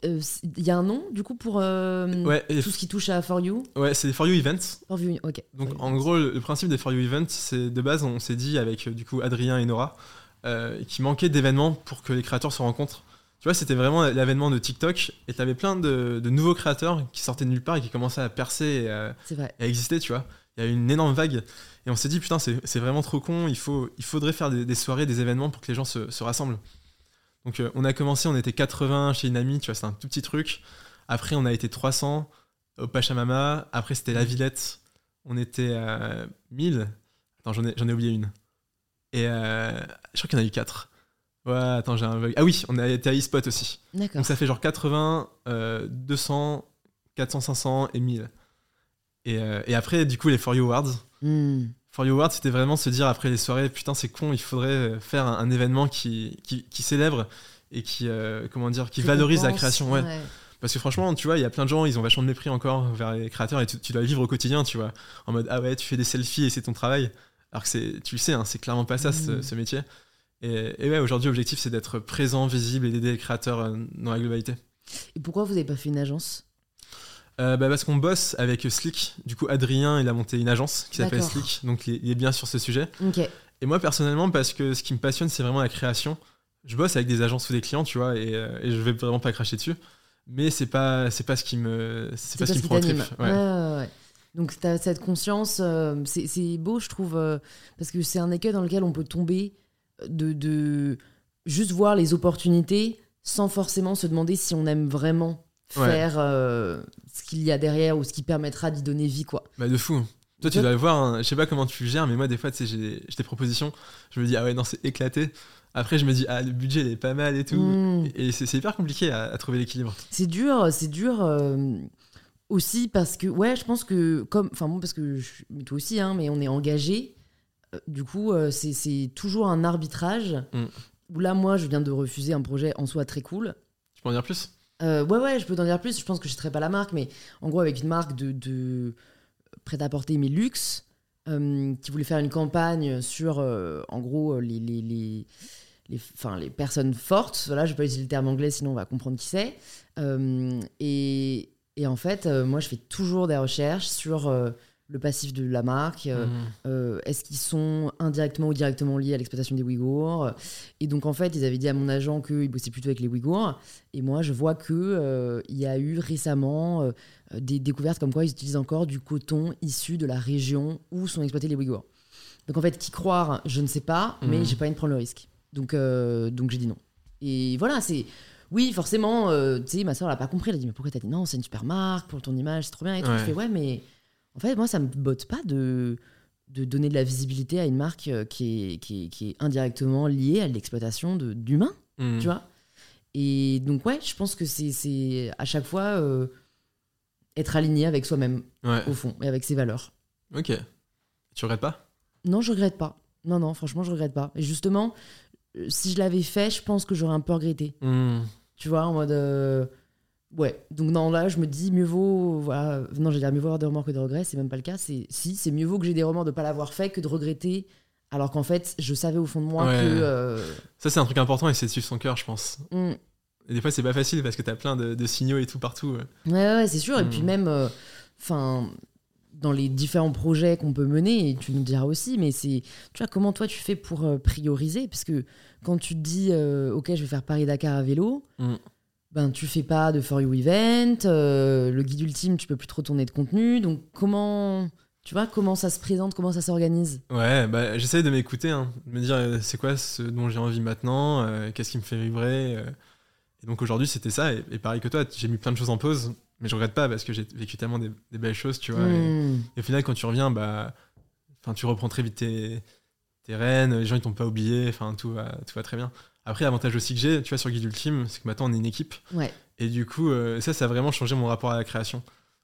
Il y a un nom, du coup, pour euh, ouais, tout ce qui touche à For You? Ouais c'est For You Events. For You, ok. Donc For You. en gros, le, principe des For You Events, c'est de base, on s'est dit avec euh, du coup Adrien et Nora, euh, qu'il manquait d'événements pour que les créateurs se rencontrent. Tu vois, c'était vraiment l'avènement de TikTok et t'avais plein de, de nouveaux créateurs qui sortaient de nulle part et qui commençaient à percer et à, exister, tu vois. Il y a eu une énorme vague et on s'est dit, putain, c'est c'est vraiment trop con, il, faut, il faudrait faire des, des soirées, des événements pour que les gens se, se rassemblent. Donc euh, on a commencé, on était 80 chez une amie, tu vois, c'était un tout petit truc. Après, on a été 300 au Pachamama. Après, c'était la Villette. On était à 1000. Attends, j'en ai, j'en ai oublié une. Et euh, je crois qu'il y en a eu 4. Ouais, attends, j'ai un bug. Ah oui, on a été à eSpot aussi. D'accord. Donc ça fait genre 80, euh, 200, 400, 500 et 1000. Et, euh, et après, du coup, les For You Awards. Hmm. For You Awards, c'était vraiment se dire après les soirées, putain, c'est con, il faudrait faire un, un événement qui, qui, qui célèbre et qui, euh, comment dire, qui valorise la création. Ouais. Parce que franchement, tu vois, il y a plein de gens, ils ont vachement de mépris encore vers les créateurs et tu, tu dois le vivre au quotidien, tu vois. En mode, ah ouais, tu fais des selfies et c'est ton travail. Alors que tu le sais, hein, c'est clairement pas ça, ce, Mhm. ce métier. Et, et ouais, aujourd'hui, l'objectif, c'est d'être présent, visible et d'aider les créateurs euh, dans la globalité. Et pourquoi vous n'avez pas fait une agence? Euh, bah, parce qu'on bosse avec Slick. Du coup, Adrien, il a monté une agence qui s'appelle. Slick. Donc, il est- bien sur ce sujet. Et moi, personnellement, parce que ce qui me passionne, c'est vraiment la création. Je bosse avec des agences ou des clients, tu vois, et, euh, et je vais vraiment pas cracher dessus. Mais c'est pas, c'est pas ce qui me, c'est pas ce qui me prend trip. Ouais. Ouais. Donc, tu as cette conscience, euh, c'est c'est beau, je trouve, euh, parce que c'est un écueil dans lequel on peut tomber de, de juste voir les opportunités sans forcément se demander si on aime vraiment Ouais. faire euh, ce qu'il y a derrière ou ce qui permettra d'y donner vie, quoi. Bah de fou. Toi, tu dois voir. hein. Je sais pas comment tu gères, mais moi, des fois, tu sais, j'ai des, propositions. Je me dis, ah ouais, non, c'est éclaté. Après, je me dis, ah, le budget, il est pas mal et tout. Mm. Et c'est hyper compliqué à, à trouver l'équilibre. C'est dur, c'est dur euh, aussi parce que, ouais, je pense que, comme, enfin, moi, parce que, je, mais toi aussi, hein, mais on est engagé. Euh, du coup, euh, c'est- toujours un arbitrage Mm. où là, moi, je viens de refuser un projet en soi très cool. Tu peux en dire plus? Euh, ouais, ouais, je peux t'en dire plus. Je pense que je ne pas la marque, mais en gros, avec une marque de, prêt-à-porter, mais luxe, euh, qui voulait faire une campagne sur, euh, en gros, les, les, les, les, personnes fortes. Voilà, je vais pas utiliser le terme anglais, sinon on va comprendre qui c'est. Et, en fait, moi, je fais toujours des recherches sur le passif de la marque. euh, Mhm. euh, Est-ce qu'ils sont indirectement ou directement liés à l'exploitation des Ouïghours Et donc en fait, ils avaient dit à mon agent qu'ils bossaient plutôt avec les Ouïghours. Et moi, je vois que euh, y a eu récemment euh, des découvertes comme quoi ils utilisent encore du coton issu de la région où sont exploités les Ouïghours. Donc en fait, qui croire, je ne sais pas, mais Mhm. j'ai pas envie de prendre le risque. Donc donc j'ai dit non. Et voilà, c'est oui, forcément, tu sais, ma soeur, elle a pas compris. Elle a dit, mais pourquoi t'as dit non? C'est une super marque pour ton image, c'est trop bien. Et tout. Ouais. Je fais, ouais, mais en fait, moi, ça me botte pas de, de donner de la visibilité à une marque euh, qui est, qui est, qui est indirectement liée à l'exploitation d'humains, Mhm. tu vois. Et donc, ouais, je pense que c'est- c'est à chaque fois euh, être aligné avec soi-même, Ouais. au fond, et avec ses valeurs. Ok. Tu regrettes pas? Non, je regrette pas. Non, non, franchement, je regrette pas. Et justement, euh, si je l'avais fait, je pense que j'aurais un peu regretté. Mhm. Tu vois, en mode. euh, Ouais. Donc, non, là, je me dis, mieux vaut. Voilà. Non, j'ai dire mieux vaut avoir des remords que des regrets. C'est même pas le cas. C'est Si, c'est mieux vaut que j'ai des remords de pas l'avoir fait que de regretter. Alors qu'en fait, je savais au fond de moi Ouais. que. euh, Ça, c'est un truc important et c'est de suivre son cœur, je pense. hmm, Et des fois, c'est pas facile parce que t'as plein de, de signaux et tout partout. Ouais, ouais, ouais, c'est sûr. Et Mm. puis même, euh, enfin, dans les différents projets qu'on peut mener, et tu nous diras aussi, mais c'est, tu vois, comment toi tu fais pour euh, prioriser? Parce que quand tu te dis, euh, ok, je vais faire Paris-Dakar à vélo, Mm. Ben tu fais pas de For You Event, euh, le guide ultime, tu peux plus trop tourner de contenu. Donc comment, tu vois, comment ça se présente, comment ça s'organise? Ouais, bah, j'essaye de m'écouter, hein, de me dire euh, c'est quoi ce dont j'ai envie maintenant, euh, qu'est-ce qui me fait vibrer. euh. Et donc aujourd'hui, c'était ça. Et, et pareil que toi, j'ai mis plein de choses en pause. Mais je regrette pas parce que j'ai vécu tellement des, des belles choses, tu vois. Et, Hmm. et au final, quand tu reviens, bah, tu reprends très vite tes, tes rênes, les gens ils t'ont pas oublié, enfin, tout va, tout va très bien. Après, l'avantage aussi que j'ai, tu vois, sur Guide Ultime, c'est que maintenant on est une équipe. Ouais. Et du coup, euh, ça, ça a vraiment changé mon rapport à la création.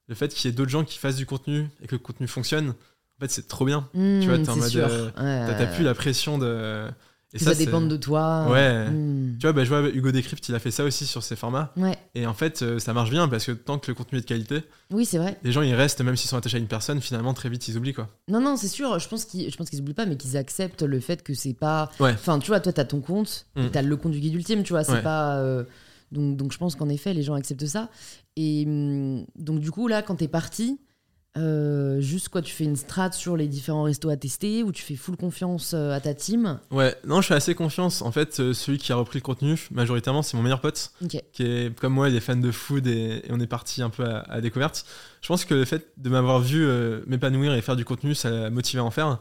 Le fait qu'il y ait d'autres gens qui fassent du contenu et que le contenu fonctionne, en fait, c'est trop bien. Hmm, vois, t'es en c'est mode, sûr. euh, Ouais. T'as t'as plus la pression de. Et ça, c'est- dépend de toi. Ouais. Hmm. Tu vois, bah, je vois Hugo Décrypte, il a fait ça aussi sur ses formats. Ouais. Et en fait, euh, ça marche bien parce que tant que le contenu est de qualité, Oui, c'est vrai. les gens ils restent, même s'ils sont attachés à une personne, finalement, très vite ils oublient quoi. Non, non, c'est sûr. Je pense qu'ils, je pense qu'ils oublient pas, mais qu'ils acceptent le fait que c'est pas. Ouais. Enfin, tu vois, toi, t'as ton compte, Mm. et t'as le compte du guide ultime, tu vois. C'est Ouais. pas. euh, Donc, donc, je pense qu'en effet, les gens acceptent ça. Et hum, donc, du coup, là, quand t'es parti, euh, juste quoi, tu fais une strat sur les différents restos à tester, ou tu fais full confiance euh, à ta team? Ouais, non, je fais assez confiance. En fait, euh, celui qui a repris le contenu, majoritairement, c'est mon meilleur pote, Ok. qui est comme moi, il est fan de food et, et on est parti un peu à, découverte. Je pense que le fait de m'avoir vu euh, m'épanouir et faire du contenu, ça l'a motivé à en faire.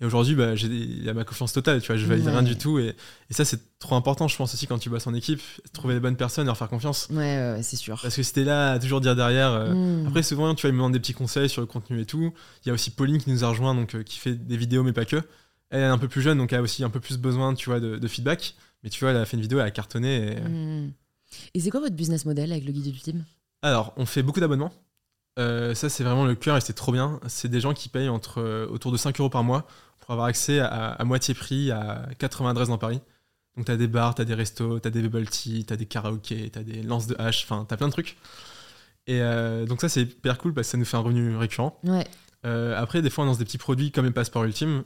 Et aujourd'hui, bah, j'ai il a ma confiance totale, tu vois, je valide Ouais. rien du tout. Et, et ça, c'est trop important, je pense aussi, quand tu bosses en équipe, trouver les bonnes personnes et leur faire confiance. Ouais, ouais, ouais, c'est sûr. Parce que t'es là à toujours dire derrière. euh, Mm. Après, souvent, tu vois, ils me demandent des petits conseils sur le contenu et tout. Il y a aussi Pauline qui nous a rejoint, donc euh, qui fait des vidéos, mais pas que. Elle est un peu plus jeune, donc elle a aussi un peu plus besoin, tu vois, de, de feedback. Mais tu vois, elle a fait une vidéo, elle a cartonné. Et... Mm. Et c'est quoi votre business model avec le guide ultime Alors, on fait beaucoup d'abonnements. Euh, ça, c'est vraiment le cœur et c'est trop bien. C'est des gens qui payent entre, euh, autour de 5 euros par mois pour avoir accès à, à moitié prix à 80 adresses dans Paris. Donc, t'as des bars, t'as des restos, t'as des bubble tea, t'as des karaokés, t'as des lances de hache, enfin, t'as plein de trucs. Et euh, donc, ça, c'est hyper cool parce que ça nous fait un revenu récurrent. Ouais. Après, des fois, on lance des petits produits comme les passeports ultimes,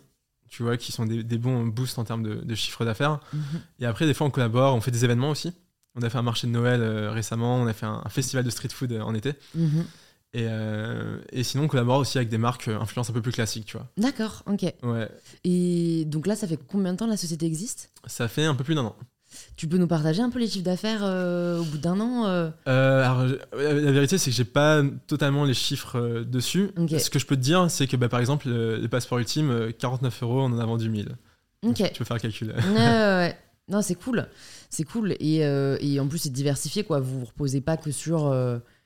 tu vois, qui sont des, des bons boosts en termes de, de chiffre d'affaires. Mhm. Et après, des fois, on collabore, on fait des événements aussi. On a fait un marché de Noël récemment, on a fait un, un festival de street food en été. Mhm. Et, euh, et sinon, on collabore aussi avec des marques euh, influence un peu plus classiques, tu vois. D'accord, ok. Ouais, Et donc là, ça fait combien de temps la société existe? Ça fait un peu plus d'un an. Tu peux nous partager un peu les chiffres d'affaires euh, au bout d'un an alors, la vérité, c'est que j'ai pas totalement les chiffres dessus. Ce que je peux te dire, c'est que bah, par exemple, le, le passeport ultime, euh, 49 euros, on en a vendu 1000. Ok. Tu peux faire le calcul. Ouais, ouais, ouais. Non, c'est cool. C'est cool. Et, et en plus, c'est diversifié, quoi. Vous vous reposez pas que sur.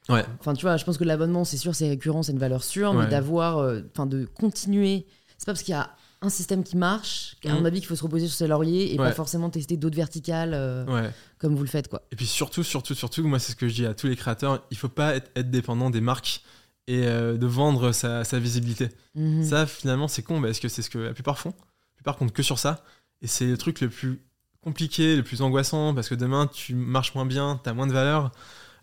Ouais. Enfin, tu vois, je pense que l'abonnement, c'est sûr, c'est récurrent, c'est une valeur sûre, mais d'avoir. euh, Enfin, de continuer. C'est pas parce qu'il y a un système qui marche, qu'à Mhm. mon avis, qu'il faut se reposer sur ses lauriers et pas forcément tester d'autres verticales euh, Ouais. comme vous le faites, quoi. Et puis surtout, surtout, surtout, moi c'est ce que je dis à tous les créateurs, il faut pas être, être dépendant des marques et euh, de vendre sa, sa visibilité. Mhm. Ça finalement c'est con parce que c'est ce que la plupart font. La plupart comptent que sur ça. Et c'est le truc le plus compliqué, le plus angoissant parce que demain tu marches moins bien, tu as moins de valeur.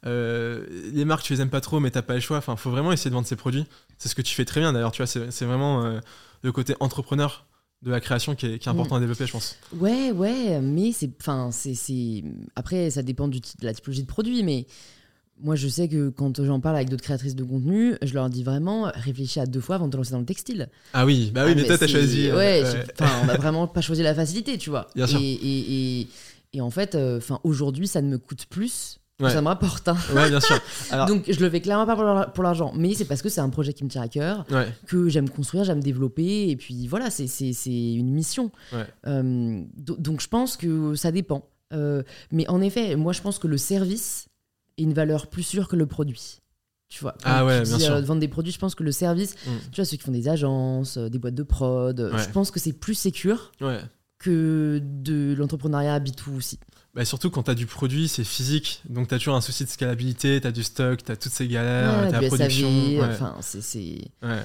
Euh, les marques tu les aimes pas trop mais t'as pas le choix. Enfin, faut vraiment essayer de vendre ses produits. C'est ce que tu fais très bien d'ailleurs. Tu vois, c'est vraiment euh, le côté entrepreneur de la création qui est, qui est important à développer, je pense. Ouais, ouais, mais c'est. Enfin, c'est. Après, ça dépend du, de la typologie de produit, mais moi, je sais que quand j'en parle avec d'autres créatrices de contenu, je leur dis vraiment réfléchis à deux fois avant de te lancer dans le textile. Ah oui, bah oui, Ah, mais, toi t'as choisi. euh, Ouais, ouais. on n'a vraiment pas choisi la facilité, tu vois. Bien sûr. Et, et, et, en fait, euh, aujourd'hui, ça ne me coûte plus. Ouais. Ça me rapporte. hein. Ouais, bien sûr. Alors, Donc, je le fais clairement pas pour l'ar- pour l'argent, mais c'est parce que c'est un projet qui me tient à cœur, ouais. que j'aime construire, j'aime développer, et puis voilà, c'est- une mission. Euh, do- donc, je pense que ça dépend. Euh, mais en effet, moi, je pense que le service est une valeur plus sûre que le produit. Tu vois, Ah ouais, tu bien dis, sûr. euh, vendre des produits, je pense que le service, Mm. tu vois, ceux qui font des agences, euh, des boîtes de prod, euh, je pense que c'est plus sécure que de l'entrepreneuriat B2 aussi. Bah, surtout quand tu as du produit, c'est physique, donc tu as toujours un souci de scalabilité, tu as du stock, tu as toutes ces galères, Ouais, tu as la production. SAV, ouais. enfin, c'est- ouais.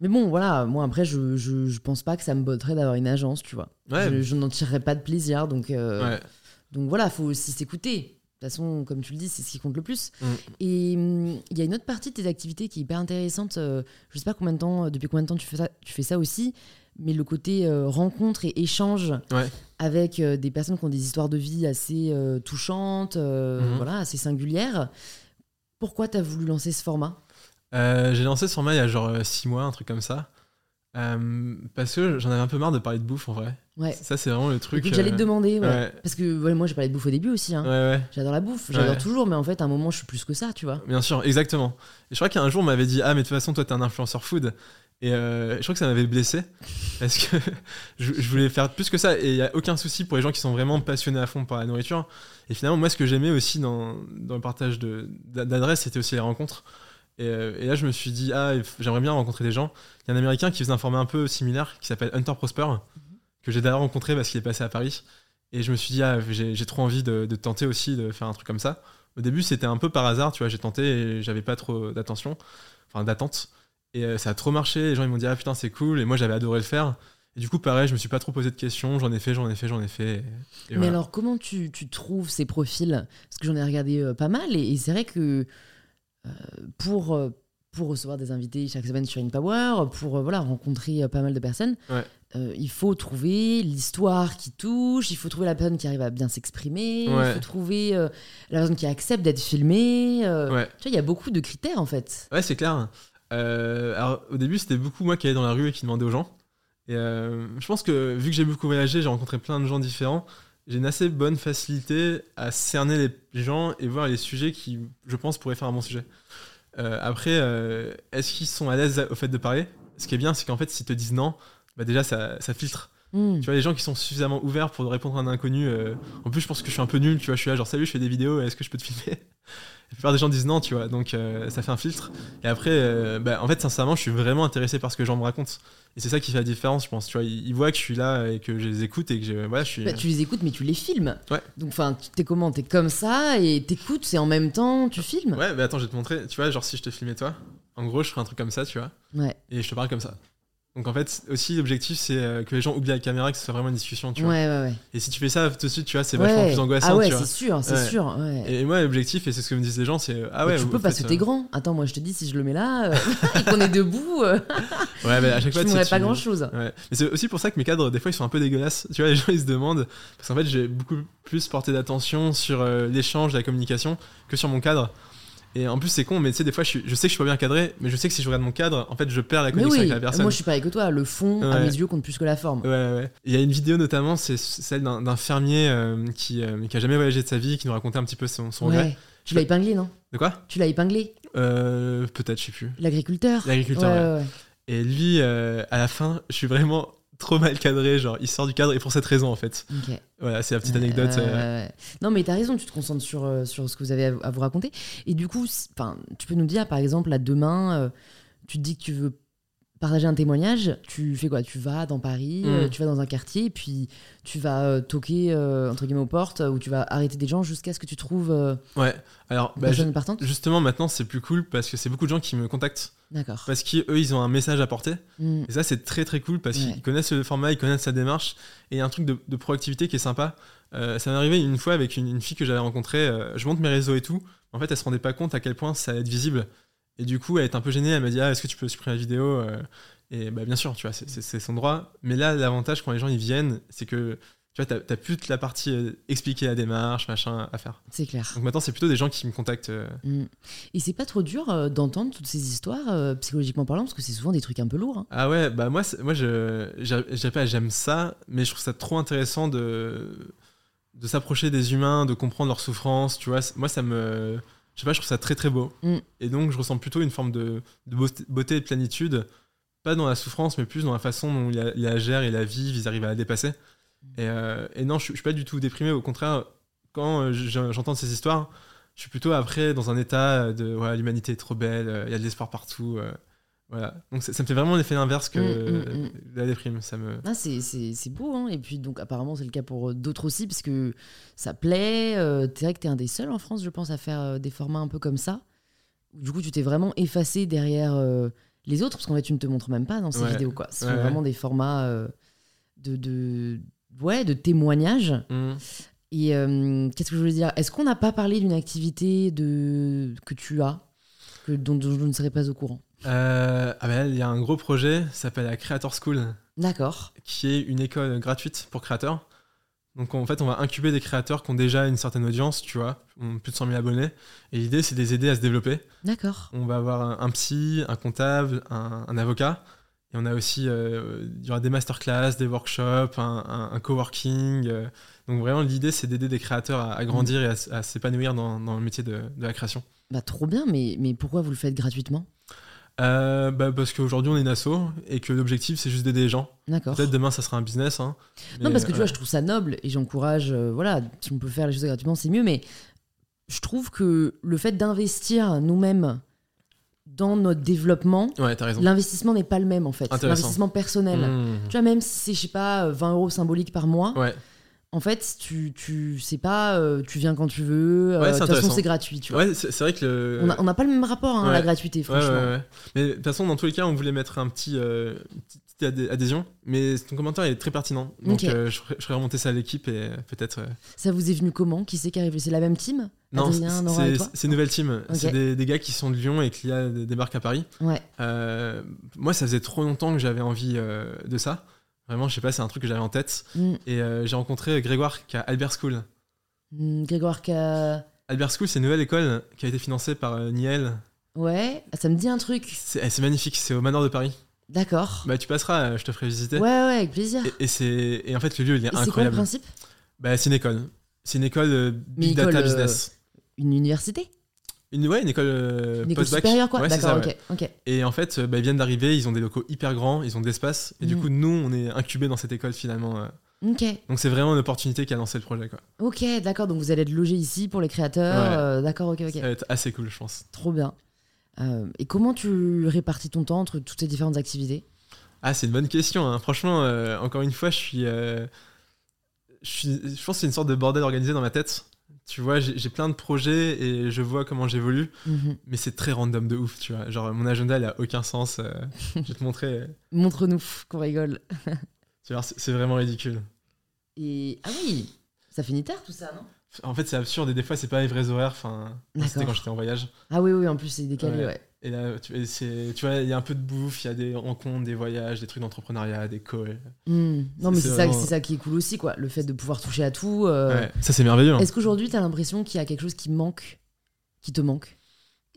Mais bon, voilà, moi après, je, je, je pense pas que ça me botterait d'avoir une agence, tu vois. Je, je n'en tirerais pas de plaisir, donc, euh, donc voilà, faut aussi s'écouter. De toute façon, comme tu le dis, c'est ce qui compte le plus. Mm. Et hum, il y a une autre partie de tes activités qui est hyper intéressante. euh, je sais pas combien de temps, depuis combien de temps tu fais ça, tu fais ça aussi, mais le côté euh, rencontre et échange Ouais. avec euh, des personnes qui ont des histoires de vie assez euh, touchantes, Mhm. voilà, assez singulières. Pourquoi tu as voulu lancer ce format? J'ai lancé ce format il y a genre 6 mois, un truc comme ça. Parce que j'en avais un peu marre de parler de bouffe en vrai. Ouais. Ça, c'est vraiment le truc. J'allais te demander, ouais. ouais. parce que moi j'ai parlé de bouffe au début aussi. hein. Ouais, ouais. J'adore la bouffe, j'adore toujours, mais en fait, à un moment, je suis plus que ça, tu vois. Bien sûr, exactement. Et je crois qu'un jour, on m'avait dit Ah, mais de toute façon, toi, t'es un influenceur food. Et euh, je crois que ça m'avait blessé parce que je, voulais faire plus que ça. Et il n'y a aucun souci pour les gens qui sont vraiment passionnés à fond par la nourriture. Et finalement, moi, ce que j'aimais aussi dans, le partage d'adresses, c'était aussi les rencontres. Et, euh, et là, je me suis dit, ah, j'aimerais bien rencontrer des gens. Il y a un Américain qui faisait un format un peu similaire qui s'appelle Hunter Prosper, que j'ai d'ailleurs rencontré parce qu'il est passé à Paris. Et je me suis dit, ah, j'ai j'ai trop envie de, de tenter aussi de faire un truc comme ça. Au début, c'était un peu par hasard, tu vois, j'ai tenté et j'avais pas trop d'attention, enfin d'attente. Et euh, ça a trop marché, les gens ils m'ont dit, ah putain, c'est cool, et moi j'avais adoré le faire. Et du coup, pareil, je me suis pas trop posé de questions, j'en ai fait, j'en ai fait, j'en ai fait. et- et Mais voilà. alors, comment tu, tu trouves ces profils? Parce que j'en ai regardé euh, pas mal, et, et c'est vrai que euh, pour, euh, pour recevoir des invités chaque semaine sur InPower, pour voilà, rencontrer pas mal de personnes, Ouais. il faut trouver l'histoire qui touche, il faut trouver la personne qui arrive à bien s'exprimer, il faut trouver la personne qui accepte d'être filmée. Ouais. Tu vois, il y a beaucoup de critères en fait. Ouais, c'est clair. Euh, alors, au début, c'était beaucoup moi qui allais dans la rue et qui demandais aux gens. Et euh, je pense que vu que j'ai beaucoup voyagé, j'ai rencontré plein de gens différents. J'ai une assez bonne facilité à cerner les gens et voir les sujets qui, je pense, pourraient faire un bon sujet. Euh, après, est-ce qu'ils sont à l'aise au fait de parler? Ce qui est bien, c'est qu'en fait, s'ils te disent non, bah déjà, ça, ça filtre. Hmm. Tu vois, les gens qui sont suffisamment ouverts pour répondre à un inconnu. en plus, je pense que je suis un peu nul. Tu vois, je suis là, genre, salut, je fais des vidéos, est-ce que je peux te filmer? La plupart des gens disent non, tu vois. Donc, euh, ça fait un filtre. Et après, euh, bah, en fait, sincèrement, je suis vraiment intéressé par ce que les gens me racontent. Et c'est ça qui fait la différence, je pense. Tu vois, ils, ils voient que je suis là et que je les écoute et que je, voilà, je suis. Bah, tu les écoutes, mais tu les filmes. Ouais. Donc, enfin, t'es comment? T'es comme ça et t'écoutes, et en même temps, tu filmes? Ouais, mais attends, je vais te montrer. Tu vois, genre, si je te filmais toi, en gros, je ferais un truc comme ça, tu vois, Ouais. et je te parle comme ça. Donc, en fait, aussi, l'objectif, c'est euh, que les gens oublient la caméra, que ce soit vraiment une discussion, tu Ouais, vois. ouais, ouais. Et si tu fais ça tout de suite, tu vois, c'est vachement plus angoissant, Ah ouais, tu c'est sûr, c'est sûr. Et moi, l'objectif, et c'est ce que me disent les gens, c'est ah Mais ouais. tu au peux fait, parce que euh, t'es grand. Attends, moi je te dis, si je le mets là euh, et qu'on est debout, euh, Ouais, mais à chaque je fois, tu tu- pas grand chose. Mais c'est aussi pour ça que mes cadres, des fois, ils sont un peu dégueulasses. Tu vois, les gens, ils se demandent. Parce qu'en fait, j'ai beaucoup plus porté d'attention sur euh, l'échange, la communication, que sur mon cadre. Et en plus, c'est con, mais tu sais, des fois, je, suis- je sais que je suis pas bien cadré, mais je sais que si je regarde mon cadre, en fait, je perds la connexion oui, avec la personne. moi je suis pareil que toi. Le fond, à mes yeux, compte plus que la forme. Ouais, ouais. Il y a une vidéo notamment, c'est celle d'un fermier euh, qui, euh, qui a jamais voyagé de sa vie, qui nous racontait un petit peu son, son regret. Ouais. Tu l'as épinglé, non? De quoi? Tu l'as épinglé? Euh, Peut-être, je sais plus. L'agriculteur L'agriculteur, Ouais, ouais. ouais, ouais. Et lui, euh, à la fin, je suis vraiment trop mal cadré, genre, il sort du cadre, et pour cette raison, en fait. Voilà, c'est la petite anecdote. euh. Non, mais t'as raison, tu te concentres sur, euh, sur ce que vous avez à, à vous raconter. Et du coup, tu peux nous dire, par exemple, là, demain, euh, tu te dis que tu veux partager un témoignage, tu fais quoi? Tu vas dans Paris, Mm. euh, tu vas dans un quartier, et puis tu vas euh, toquer, euh, entre guillemets, aux portes, euh, ou tu vas arrêter des gens jusqu'à ce que tu trouves Ouais, alors, bah, justement, maintenant, c'est plus cool parce que c'est beaucoup de gens qui me contactent. D'accord. Parce qu'eux, ils ont un message à porter. Mm. Et ça, c'est très très cool parce Ouais. qu'ils connaissent le format, ils connaissent sa démarche. Et il y a un truc de, de proactivité qui est sympa. Ça m'est arrivé une fois avec une, une fille que j'avais rencontrée. je monte mes réseaux et tout. En fait, elle se rendait pas compte à quel point ça allait être visible. Et du coup, elle est un peu gênée. Elle m'a dit Ah, est-ce que tu peux supprimer la vidéo Euh, Et bah, bien sûr, tu vois, c'est- son droit. Mais là, l'avantage quand les gens ils viennent, c'est que tu vois, t'as plus toute la partie euh, expliquer la démarche, machin à faire. C'est clair. Donc maintenant, c'est plutôt des gens qui me contactent. euh, Mm. Et c'est pas trop dur euh, d'entendre toutes ces histoires, psychologiquement parlant, parce que c'est souvent des trucs un peu lourds. hein. Ah ouais, bah moi, moi je, pas j'aime ça, mais je trouve ça trop intéressant de, de s'approcher des humains, de comprendre leurs souffrances, tu vois. Moi, ça me. Je sais pas, je trouve ça très très beau. Mm. Et donc, je ressens plutôt une forme de, de beauté- et de plénitude, pas dans la souffrance, mais plus dans la façon dont ils la, gèrent et la vivent, ils arrivent à la dépasser. Et, euh, et non, je, suis- je suis pas du tout déprimé, au contraire, quand euh, je- j'entends ces histoires, je suis plutôt après dans un état de voilà, l'humanité est trop belle, euh, il y a de l'espoir partout. euh, voilà. Donc ça, ça me fait vraiment l'effet inverse que Mm, mm, mm. la déprime. Ça me... Ah, c'est, beau, hein. et puis donc apparemment c'est le cas pour euh, d'autres aussi, parce que ça plaît. Euh, c'est vrai que t'es un des seuls en France, je pense, à faire euh, des formats un peu comme ça. Du coup, tu t'es vraiment effacé derrière euh, les autres, parce qu'en fait, tu ne te montres même pas dans ces Ouais. vidéos. Quoi. Ce Ouais, sont ouais. vraiment des formats euh, de, de, ouais, de témoignages. Et qu'est-ce que je voulais dire? Est-ce qu'on n'a pas parlé d'une activité de... que tu as, que, dont, dont je ne serais pas au courant? Euh, ah là, il y a un gros projet, ça s'appelle la Creator School, D'accord. qui est une école gratuite pour créateurs. Donc en fait, on va incuber des créateurs qui ont déjà une certaine audience, tu vois, plus de 100 000 abonnés. Et l'idée, c'est de les aider à se développer. D'accord. On va avoir un, un psy, un comptable, un, un avocat. Et on a aussi, euh, il y aura des masterclass, des workshops, un, coworking. euh. donc vraiment, l'idée, c'est d'aider des créateurs à, à grandir et à, s'épanouir dans, dans le métier de, de la création. Bah, trop bien, mais, mais pourquoi vous le faites gratuitement? Euh, bah, Parce qu'aujourd'hui, on est une asso et que l'objectif, c'est juste d'aider les gens. D'accord. Peut-être demain, ça sera un business. hein. Non, parce que tu vois, je trouve ça noble et j'encourage, euh, voilà, si on peut faire les choses gratuitement, c'est mieux, mais je trouve que le fait d'investir nous-mêmes dans notre développement, Ouais, l'investissement n'est pas le même en fait. L'investissement personnel. Mmh. Tu vois, même si c'est, je sais pas, euh, 20 euros symboliques par mois, Ouais. En fait, tu, tu sais pas, euh, tu viens quand tu veux, euh, Ouais, de toute façon, c'est gratuit, tu vois. Ouais, c'est c'est vrai que le. On n'a pas le même rapport hein, à la gratuité, franchement. Mais de toute façon, dans tous les cas, on voulait mettre un petit, euh, une petite petite adhé- adhésion. Mais ton commentaire est très pertinent. Donc, euh, je, ferai, je ferai remonter ça à l'équipe et peut-être. Ça vous est venu comment? Qui c'est qui arrive C'est la même team? Non, c'est- une nouvelle team. C'est des, des gars qui sont de Lyon et qui là, débarquent à Paris. Moi, ça faisait trop longtemps que j'avais envie de ça. Vraiment, je sais pas, c'est un truc que j'avais en tête. Mm. Et euh, j'ai rencontré Grégoire qui a Albert School. Mm, Grégoire Ca- Albert School, c'est une nouvelle école qui a été financée par euh, Niel. Ouais, ah, ça me dit un truc. C'est eh, c'est magnifique, c'est au Manoir de Paris. D'accord. Bah, tu passeras, euh, je te ferai visiter. Ouais, ouais, avec plaisir. Et, et c'est et en fait, le lieu, il est Et c'est quoi le incroyable. principe? Bah, c'est une école. C'est une école euh, Big Data euh, Business. Une université? Une, ouais, une école, euh, Une école supérieure, quoi Ouais, D'accord, ouais. Et en fait, euh, bah, ils viennent d'arriver, ils ont des locaux hyper grands, ils ont de l'espace. Et du Mhm. coup, nous, on est incubés dans cette école finalement. euh. Donc, c'est vraiment une opportunité qui a lancé le projet. Quoi. ok, d'accord. Donc vous allez être logé ici pour les créateurs. Ouais. euh, d'accord, ok, ok. Ça va être assez cool, je pense. Trop bien. Euh, et comment tu répartis ton temps entre toutes ces différentes activités? Ah, c'est une bonne question. hein. Franchement, euh, encore une fois, je suis, je suis. Je pense que c'est une sorte de bordel organisé dans ma tête. Tu vois, j'ai plein de projets et je vois comment j'évolue, Mhm. mais c'est très random de ouf, tu vois. Genre, mon agenda, il a aucun sens. euh, je vais te montrer. euh, Montre-nous qu'on rigole. tu vois, c'est vraiment ridicule. Et ah oui, ça finit tard tout ça, non? En fait, c'est absurde et des fois, c'est pas les vrais horaires. Enfin, c'était quand j'étais en voyage. Ah oui, oui, en plus c'est décalé, Ouais. ouais. Et là, tu, vois, il y a un peu de bouffe, il y a des rencontres, des voyages, des trucs d'entrepreneuriat, des calls. Hmm. Non, mais C'est ça, vraiment- c'est ça qui est cool aussi, quoi. Le fait de pouvoir toucher à tout. euh. Ouais, ça, c'est merveilleux. hein. Est-ce qu'aujourd'hui, tu as l'impression qu'il y a quelque chose qui manque, qui te manque?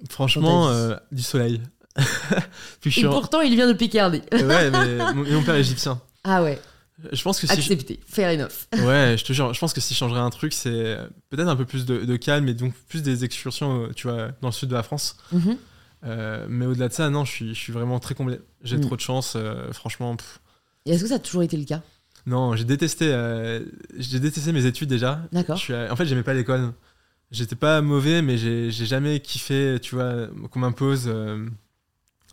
Franchement, euh, du soleil. Puis je Et en- pourtant, il vient de Picardie. Ouais, mais mon, père est égyptien. ah ouais, Je pense que si. je- accepté, fair enough. Ouais, je te jure, je pense que si je changerais un truc, c'est peut-être un peu plus de, de calme et donc plus des excursions, euh, tu vois, dans le sud de la France. Mhm. Euh, mais au-delà de ça, non, je suis, je suis vraiment très comblé. J'ai Mm. trop de chance, euh, franchement. pff. Et est-ce que ça a toujours été le cas? Non, j'ai détesté, euh, j'ai détesté mes études déjà. D'accord. Je suis, en fait, j'aimais pas l'école. J'étais pas mauvais, mais j'ai j'ai jamais kiffé, tu vois, qu'on m'impose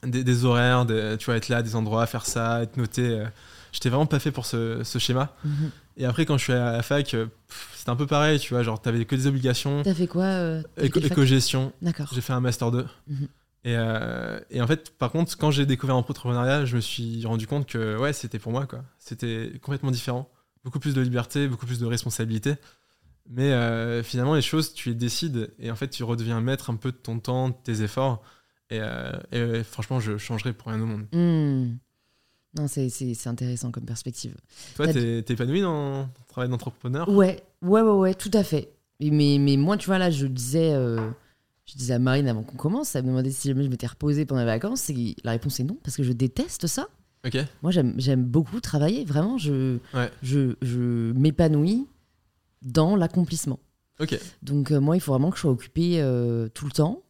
des, des horaires, de, tu vois, être là des endroits, faire ça, être noté. J'étais vraiment pas fait pour ce, ce schéma. Mhm. Et après, quand je suis à la fac, pff, c'était un peu pareil, tu vois, genre, t'avais que des obligations. T'as fait quoi Éco- Éco-gestion, D'accord. j'ai fait un Master 2. Mhm. Et, euh, et en fait, par contre, quand j'ai découvert l'entrepreneuriat, je me suis rendu compte que ouais, c'était pour moi, quoi. C'était complètement différent. Beaucoup plus de liberté, beaucoup plus de responsabilité. Mais euh, finalement, les choses, tu les décides et en fait, tu redeviens maître un peu de ton temps, de tes efforts. Et, euh, et, franchement, je changerais pour rien au monde. Hmm. Non, c'est- intéressant comme perspective. Toi, t'es t'es épanoui dans ton travail d'entrepreneur? Ouais, ouais, ouais, ouais, tout à fait. Mais, mais moi, tu vois, là, je disais, je disais à Marine avant qu'on commence, elle me demandait si jamais je m'étais reposée pendant les vacances. Et la réponse est non, parce que je déteste ça. Moi, j'aime beaucoup travailler. Vraiment, je, Ouais. je, je m'épanouis dans l'accomplissement. Donc, euh, moi, il faut vraiment que je sois occupée euh, tout le temps.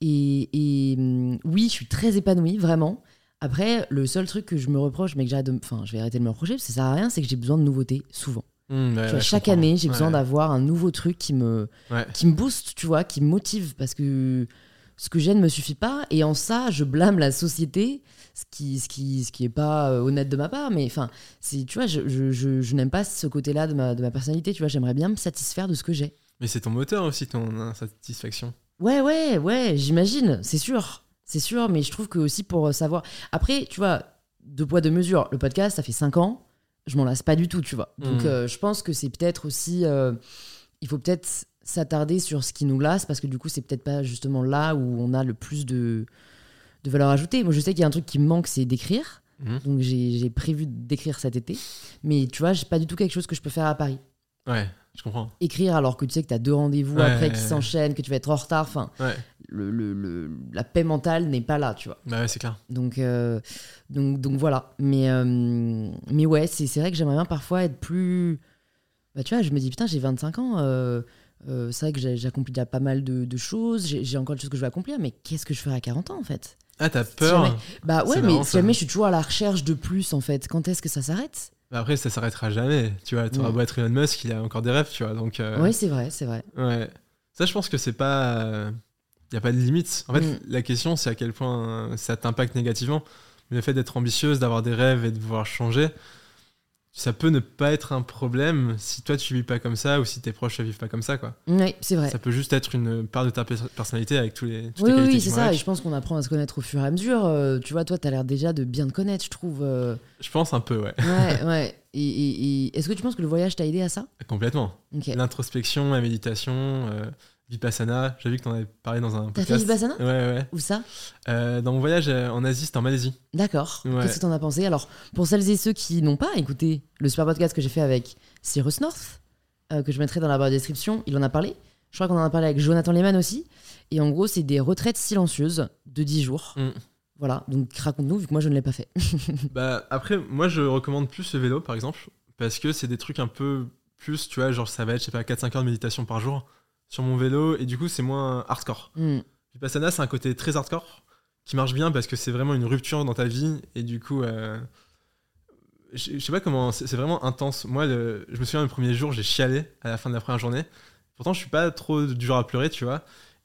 Et, et, hum, oui, je suis très épanouie, vraiment. Après, le seul truc que je me reproche, mais que j'arrête de. Enfin, je vais arrêter de me reprocher, parce que ça sert à rien, c'est que j'ai besoin de nouveautés, souvent. Mmh, ouais, ouais, je chaque année, j'ai besoin d'avoir un nouveau truc qui me, qui me booste, tu vois, qui me motive, parce que ce que j'ai ne me suffit pas. Et en ça, je blâme la société, ce qui, ce qui, ce qui est pas euh, honnête de ma part. Mais enfin, c'est, tu vois, je, je, je, je n'aime pas ce côté-là de ma, de ma personnalité. Tu vois, j'aimerais bien me satisfaire de ce que j'ai. Mais c'est ton moteur aussi, ton insatisfaction. Ouais, ouais, ouais, j'imagine, c'est sûr. C'est sûr, mais je trouve que aussi pour savoir. Après, tu vois, deux poids, deux mesures. Le podcast, ça fait cinq ans. Je m'en lasse pas du tout, tu vois. Donc, Mhm. euh, je pense que c'est peut-être aussi. euh, il faut peut-être s'attarder sur ce qui nous lasse, parce que du coup, c'est peut-être pas justement là où on a le plus de, de valeur ajoutée. Moi, je sais qu'il y a un truc qui me manque, c'est d'écrire. Mhm. Donc, j'ai j'ai prévu d'écrire cet été. Mais tu vois, j'ai pas du tout quelque chose que je peux faire à Paris. Ouais, je comprends. Écrire alors que tu sais que tu as deux rendez-vous Ouais. après qui s'enchaînent, que tu vas être en retard. Enfin, Ouais. le, le- le- la paix mentale n'est pas là, tu vois. Bah ouais, c'est clair. Donc, euh, donc, donc voilà. Mais, euh, mais ouais, c'est c'est vrai que j'aimerais bien parfois être plus. Bah, tu vois, je me dis, putain, j'ai 25 ans. euh, c'est vrai que j'ai- j'accomplis déjà pas mal de, de choses. J'ai j'ai encore des choses que je veux accomplir. Mais qu'est-ce que je ferai à 40 ans, en fait? Ah, t'as Si peur jamais- Bah ouais, C'est mais marrant, si jamais je suis toujours à la recherche de plus, en fait, quand est-ce que ça s'arrête? Après, ça s'arrêtera jamais. Tu vois, t'auras Ouais. beau être Elon Musk, il a encore des rêves, tu vois. Donc, euh, Oui, c'est vrai, c'est vrai. ouais. Ça, je pense que c'est pas. Il n'y a pas de limite. En fait, Mm. la question, c'est à quel point ça t'impacte négativement. Mais le fait d'être ambitieuse, d'avoir des rêves et de vouloir changer, ça peut ne pas être un problème si toi tu vis pas comme ça ou si tes proches ne vivent pas comme ça, quoi. Oui, c'est vrai. Ça peut juste être une part de ta pe- personnalité avec tous les, toutes Oui, les oui, qualités oui, qui c'est ça. avec. Et je pense qu'on apprend à se connaître au fur et à mesure. Euh, tu vois, toi, tu as l'air déjà de bien te connaître, je trouve. euh. Je pense un peu, ouais. Ouais, ouais. Et, et- et est-ce que tu penses que le voyage t'a aidé à ça? Complètement. L'introspection, la méditation, euh, Vipassana. J'ai vu que tu en avais parlé dans un T'as podcast. fait Vipassana? Ouais, ouais. Où ça? Euh, dans mon voyage euh, en Asie, c'était en Malaisie. D'accord. Ouais. Qu'est-ce que t'en as pensé? Alors, pour celles et ceux qui n'ont pas écouté le super podcast que j'ai fait avec Cyrus North, euh, que je mettrai dans la barre de description, il en a parlé. Je crois qu'on en a parlé avec Jonathan Lehman aussi. Et en gros, c'est des retraites silencieuses de 10 jours. Mm. Voilà, donc raconte-nous, vu que moi je ne l'ai pas fait. Bah, après, moi, je recommande plus le vélo, par exemple, parce que c'est des trucs un peu plus, tu vois, genre ça va être, je sais pas, 4-5 heures de méditation par jour sur mon vélo, et du coup, c'est moins hardcore. Mm. Vipassana, c'est un côté très hardcore, qui marche bien parce que c'est vraiment une rupture dans ta vie, et du coup, euh, je je sais pas comment, c'est vraiment intense. Moi, le- je me souviens, le premier jour, j'ai chialé à la fin de la première journée. Pourtant, je suis pas trop du genre à pleurer, tu vois.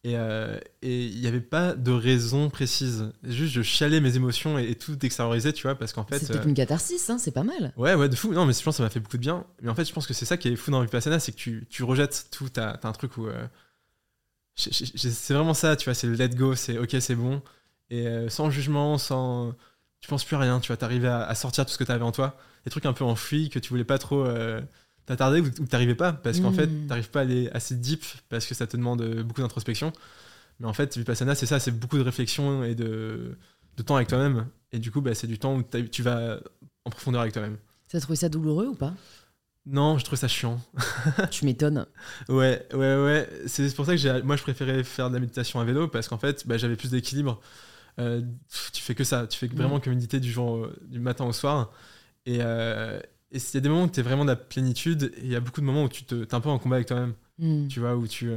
Et euh, et il n'y avait pas de raison précise. Juste, je chialais mes émotions et, et tout extériorisé, tu vois, parce qu'en fait. c'est euh, une catharsis, hein, c'est pas mal. Ouais, ouais, de fou. Non, mais je pense que ça m'a fait beaucoup de bien. Mais en fait, je pense que c'est ça qui est fou dans Vipassana, c'est que tu, tu rejettes tout. T'as un truc où. euh, c'est vraiment ça, tu vois, c'est le let go, c'est ok, c'est bon. Et sans jugement, sans. Tu penses plus à rien, tu vois, t'arrives à, à sortir tout ce que t'avais en toi. Des trucs un peu enfouis que tu voulais pas trop. Euh, t'attarder ou, t'arrivais pas, parce qu'en Mm. fait, t'arrives pas à aller assez deep, parce que ça te demande euh, beaucoup d'introspection. Mais en fait, Vipassana, c'est ça, c'est beaucoup de réflexion et de, de temps avec toi-même. Et du coup, bah, c'est du temps où t'as- tu vas en profondeur avec toi-même. T'as trouvé ça douloureux ou pas? Non, je trouve ça chiant. Tu m'étonnes. Ouais, ouais, ouais. C'est pour ça que moi, je préférais faire de la méditation à vélo parce qu'en fait, bah, j'avais plus d'équilibre. Euh, tu fais que ça. Tu fais que Mm. vraiment que méditer du, jour, au- du matin au soir. Et euh, et il y a des moments où tu es vraiment dans la plénitude et il y a beaucoup de moments où tu te, t'es un peu en combat avec toi-même. Mm. Tu vois, où tu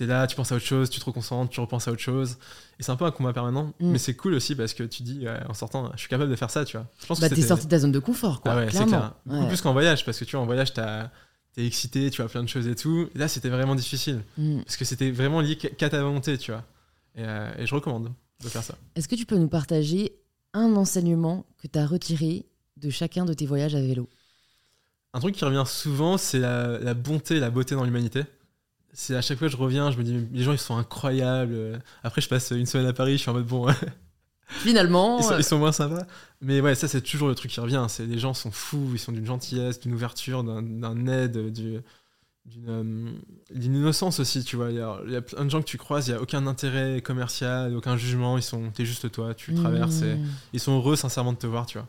es là, tu penses à autre chose, tu te reconcentres, tu repenses à autre chose. Et c'est un peu un combat permanent. Mm. Mais c'est cool aussi parce que tu dis, ouais, en sortant, je suis capable de faire ça, tu vois. Je pense Bah, t'es sorti de ta zone de confort, quoi. ah ouais, c'est clairement. clair. Beaucoup Ouais. plus qu'en voyage, parce que tu vois, en voyage, t'as- t'es excité, tu vois plein de choses et tout. Et là, c'était vraiment difficile, Mm. parce que c'était vraiment lié qu'à ta volonté, tu vois. Et, euh, et je recommande de faire ça. Est-ce que tu peux nous partager un enseignement que tu as retiré de chacun de tes voyages à vélo Un truc qui revient souvent, c'est la, la bonté, la beauté dans l'humanité. C'est à chaque fois que je reviens, je me dis, les gens, ils sont incroyables. Après, je passe une semaine à Paris, je suis en mode, bon, Finalement, ils, sont, euh, ils sont moins sympas. Mais ouais, ça, c'est toujours le truc qui revient. C'est les gens sont fous, ils sont d'une gentillesse, d'une ouverture, d'un- aide, d'une euh, d'une innocence aussi, tu vois. Il y, a, il y a plein de gens que tu croises, il n'y a aucun intérêt commercial, aucun jugement. Ils sont, t'es juste toi, tu traverses. et ils sont heureux sincèrement de te voir, tu vois.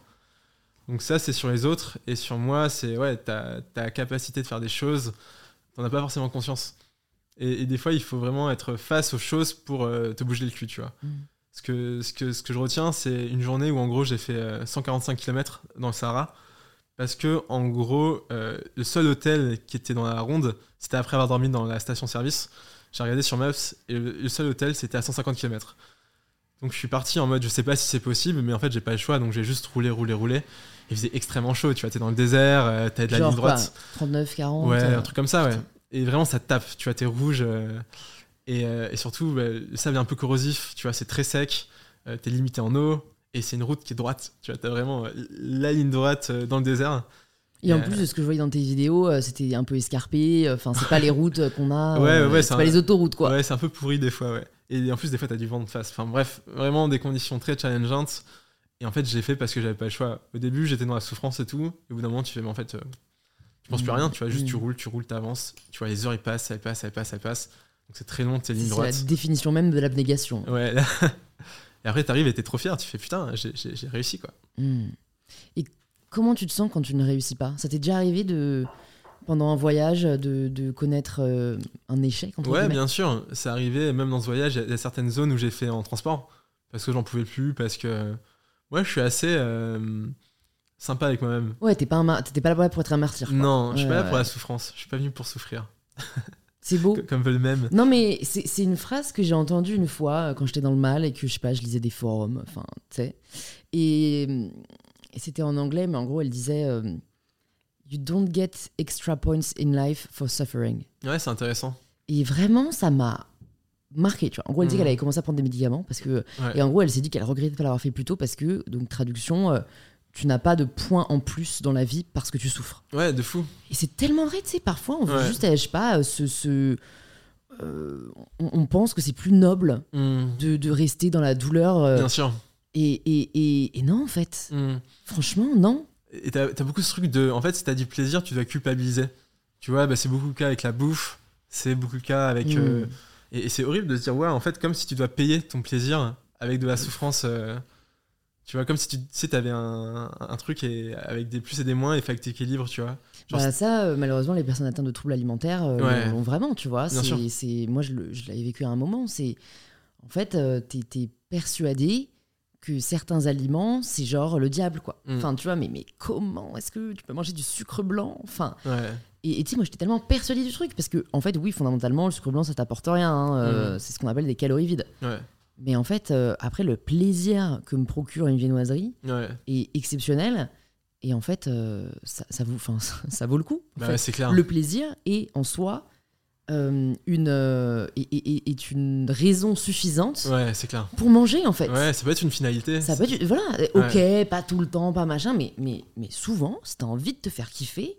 Donc ça, c'est sur les autres. Et sur moi, c'est ouais, ta, ta capacité de faire des choses, t'en as pas forcément conscience. Et, et des fois, il faut vraiment être face aux choses pour euh, te bouger le cul, tu vois. Mm. Ce que, ce, que, ce que je retiens, c'est une journée où en gros j'ai fait euh, 145 km dans le Sahara. Parce que en gros, euh, le seul hôtel qui était dans la ronde, c'était après avoir dormi dans la station-service. J'ai regardé sur Maps et le, le seul hôtel c'était à 150 km. Donc je suis parti en mode je sais pas si c'est possible, mais en fait j'ai pas le choix donc j'ai juste roulé, roulé, roulé. Il faisait extrêmement chaud, tu vois, t'es dans le désert, euh, t'as de la Genre ligne droite. quoi, 39, 40 Ouais, euh, un truc comme ça, ouais. Et vraiment, ça te tape, tu vois, t'es rouge. euh, et, euh, et surtout, bah, le sable est un peu corrosif, tu vois, c'est très sec, t'es limité en eau, et c'est une route qui est droite. Tu vois, t'as vraiment la ligne droite dans le désert. Et en plus de ce que je voyais dans tes vidéos, c'était un peu escarpé. Enfin, c'est pas les routes qu'on a. Ouais, ouais, c'est c'est pas un- les autoroutes, quoi. Ouais, c'est un peu pourri des fois, ouais. Et en plus, des fois, t'as du vent de face. Enfin bref, vraiment des conditions très challengeantes. Et en fait, j'ai fait parce que j'avais pas le choix. Au début, j'étais dans la souffrance et tout. Et au bout d'un moment, tu fais, mais en fait, euh, tu penses plus à rien, tu vois, juste tu roules, tu roules, t'avances. Tu vois, les heures, elles passent, elles passent, elles passent, elles passent. Donc c'est très long, tes lignes C'est la droites. définition même de l'abnégation. Ouais. et après, t'arrives et t'es trop fier. Tu fais putain, j'ai- réussi quoi. Mm. Et comment tu te sens quand tu ne réussis pas? Ça t'est déjà arrivé de pendant un voyage de, de connaître euh, un échec entre Ouais, bien sûr. C'est arrivé, même dans ce voyage, il y a- il y, a certaines zones où j'ai fait en transport. Parce que j'en pouvais plus, parce que. Ouais, je suis assez euh, sympa avec moi-même. Ouais, t'es pas, un t'étais pas là pour être un martyr. quoi. Non, je suis pas là pour la souffrance. Je suis pas venu pour souffrir. C'est beau. Comme le même. Non, mais c'est c'est une phrase que j'ai entendue une fois euh, quand j'étais dans le mal et que je sais pas, je lisais des forums, enfin, tu sais. Et, et c'était en anglais, mais en gros, elle disait euh, You don't get extra points in life for suffering. Ouais, c'est intéressant. Et vraiment, ça m'a marqué, tu vois. En gros, elle Mhm. qu'elle avait commencé à prendre des médicaments parce que. Ouais. Et en gros, elle s'est dit qu'elle regrettait de pas l'avoir fait plus tôt parce que, donc, traduction, euh, tu n'as pas de points en plus dans la vie parce que tu souffres. Ouais, de fou. Et c'est tellement vrai, tu sais, parfois, on veut Ouais. juste, euh, je sais pas, se- euh, on, on pense que c'est plus noble Hmm. de, de rester dans la douleur. euh, Bien sûr. et, et, et, et non, en fait. Hmm. Franchement, non. Et t'as as beaucoup ce truc de. En fait, si t'as du plaisir, tu dois culpabiliser. Tu vois, bah, c'est beaucoup le cas avec la bouffe. C'est beaucoup le cas avec. Mm. euh, et et c'est horrible de se dire, ouais, en fait, comme si tu dois payer ton plaisir avec de la souffrance. euh, tu vois, comme si tu tu sais, t'avais un, un truc et, avec des plus et des moins et fait que t'équilibres, tu vois. Genre, Bah, ça, euh, malheureusement, les personnes atteintes de troubles alimentaires euh, Ouais. l'ont vraiment, tu vois. C'est, moi, je, l'avais vécu à un moment. C'est, en fait, euh, t'es, t'es persuadé que certains aliments, c'est genre le diable, quoi. Mm. Enfin, tu vois, mais, mais comment est-ce que tu peux manger du sucre blanc? Enfin, Ouais. Et tu sais, moi, j'étais tellement persuadée du truc parce que, en fait, oui, fondamentalement, le sucre blanc, ça t'apporte rien. hein, euh, C'est ce qu'on appelle des calories vides. Ouais. Mais en fait, euh, après, le plaisir que me procure une viennoiserie Ouais. est exceptionnel. Et en fait, euh, ça, ça, vaut, ça, ça vaut le coup. Bah fait. ouais, c'est clair. Le plaisir est en soi euh, une, euh, est, est- est une raison suffisante Ouais, c'est clair. pour manger, en fait. Ouais, ça peut être une finalité. Ça peut être, voilà, ok, pas tout le temps, pas machin, mais, mais, mais souvent, si t'as envie de te faire kiffer,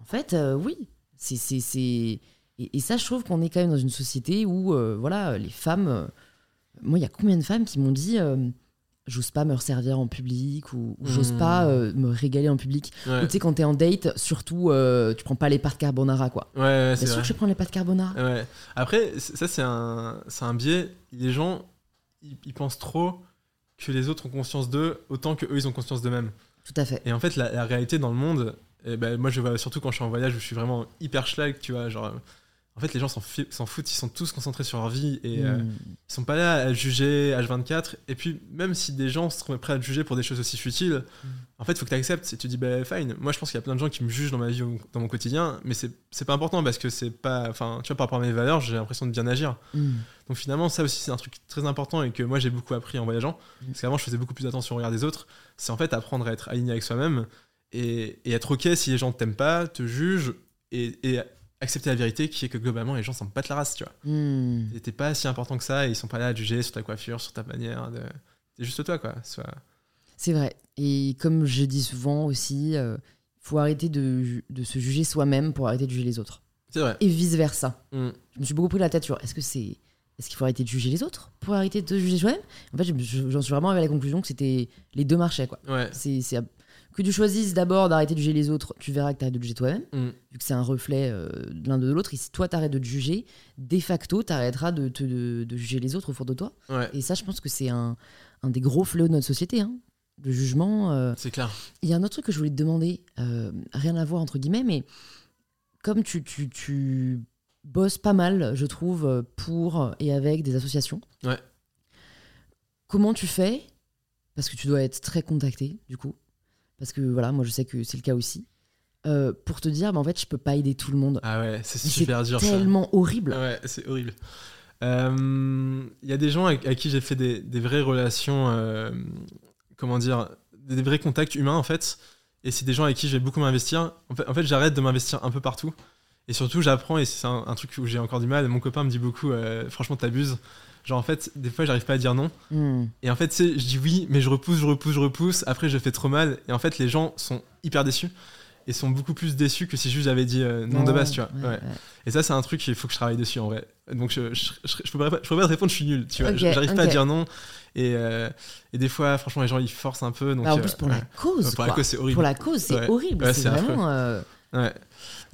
en fait, euh, oui. C'est, c'est, c'est... Et, et ça, je trouve qu'on est quand même dans une société où, euh, voilà, les femmes. euh, moi, il y a combien de femmes qui m'ont dit j'ose pas me resservir en public ou, ou j'ose Hmm. pas euh, me régaler en public. Ouais, tu sais, quand t'es en date, surtout, euh, tu prends pas les pâtes carbonara, quoi. ouais, c'est sûr vrai. que je prends les pâtes carbonara? Ouais. Après, ça, c'est un, c'est un biais. Les gens, ils, ils pensent trop que les autres ont conscience d'eux autant que eux, ils ont conscience d'eux-mêmes. Tout à fait. Et en fait, la, la réalité dans le monde, eh ben, moi, je vois surtout quand je suis en voyage où je suis vraiment hyper schlag, tu vois. Genre, en fait, les gens s'en foutent, ils sont tous concentrés sur leur vie et euh, Hmm. ils sont pas là à juger H24. Et puis, même si des gens sont prêts à te juger pour des choses aussi futiles, Mm. en fait, il faut que tu acceptes. Et tu dis, bah, fine. Moi, je pense qu'il y a plein de gens qui me jugent dans ma vie dans mon quotidien, mais c'est pas important parce que c'est pas. Enfin, tu vois, par rapport à mes valeurs, j'ai l'impression de bien agir. Hmm. Donc finalement, ça aussi, c'est un truc très important et que moi, j'ai beaucoup appris en voyageant. Parce qu'avant, je faisais beaucoup plus attention au regard des autres. C'est en fait apprendre à être aligné avec soi-même et, et être OK si les gens t'aiment pas, te jugent et, et accepter la vérité qui est que globalement, les gens s'en battent la race, tu vois. Hmm. Et T'es pas si important que ça et ils sont pas là à te juger sur ta coiffure, sur ta manière de. C'est juste toi, quoi. Soit... C'est vrai. Et comme je dis souvent aussi, il faut arrêter de, se juger soi-même pour arrêter de juger les autres. C'est vrai. Et vice-versa. Mm. Je me suis beaucoup pris la tête sur est-ce que c'est. Est-ce qu'il faut arrêter de juger les autres pour arrêter de te juger soi-même? En fait, je me suis- j'en suis vraiment arrivé à la conclusion que c'était les deux marchaient. Quoi. Ouais. C'est, que tu choisisses d'abord d'arrêter de juger les autres, tu verras que tu arrêtes de juger toi-même, Mm. vu que c'est un reflet euh, de l'un de l'autre. Et si toi, tu arrêtes de te juger, de facto, tu arrêteras de, te- de, de juger les autres autour de toi. Ouais. Et ça, je pense que c'est un, un des gros fléaux de notre société. Hein. Le jugement. euh, C'est clair. il y a un autre truc que je voulais te demander, euh, rien à voir entre guillemets, mais comme tu, tu, tu bosses pas mal, je trouve, pour et avec des associations, Ouais. comment tu fais? Parce que tu dois être très contacté, du coup. Parce que voilà, moi je sais que c'est le cas aussi. euh, pour te dire, bah, en fait, je peux pas aider tout le monde. Ah ouais, c'est C'est super dur ça. tellement horrible. Ouais, c'est horrible. Euh, Il y a des gens à, qui j'ai fait des, des vraies relations, euh, comment dire, des, des vrais contacts humains en fait. Et c'est des gens avec qui je vais beaucoup m'investir. En fait, en fait j'arrête de m'investir un peu partout. Et surtout, j'apprends, et c'est un, un truc où j'ai encore du mal. Mon copain me dit beaucoup, euh, franchement, t'abuses. Genre, en fait, des fois, j'arrive pas à dire non. Hmm. Et en fait, je dis oui, mais je repousse, je repousse, je repousse. Après, je fais trop mal. Et en fait, les gens sont hyper déçus. Et sont beaucoup plus déçus que si juste j'avais dit euh, non de base, tu vois. Ouais, Ouais. ouais. Et ça, c'est un truc qu'il faut que je travaille dessus en vrai. Donc, je, je, je, je pourrais, pas, pas te répondre, je suis nul. Tu vois, j'arrive pas à dire non. Et, euh, et des fois, franchement, les gens ils forcent un peu. Donc, Bah, en euh, plus, pour ouais. la cause. Pour la quoi. cause, c'est horrible. Pour la cause, c'est horrible. C'est vraiment. euh, Ouais.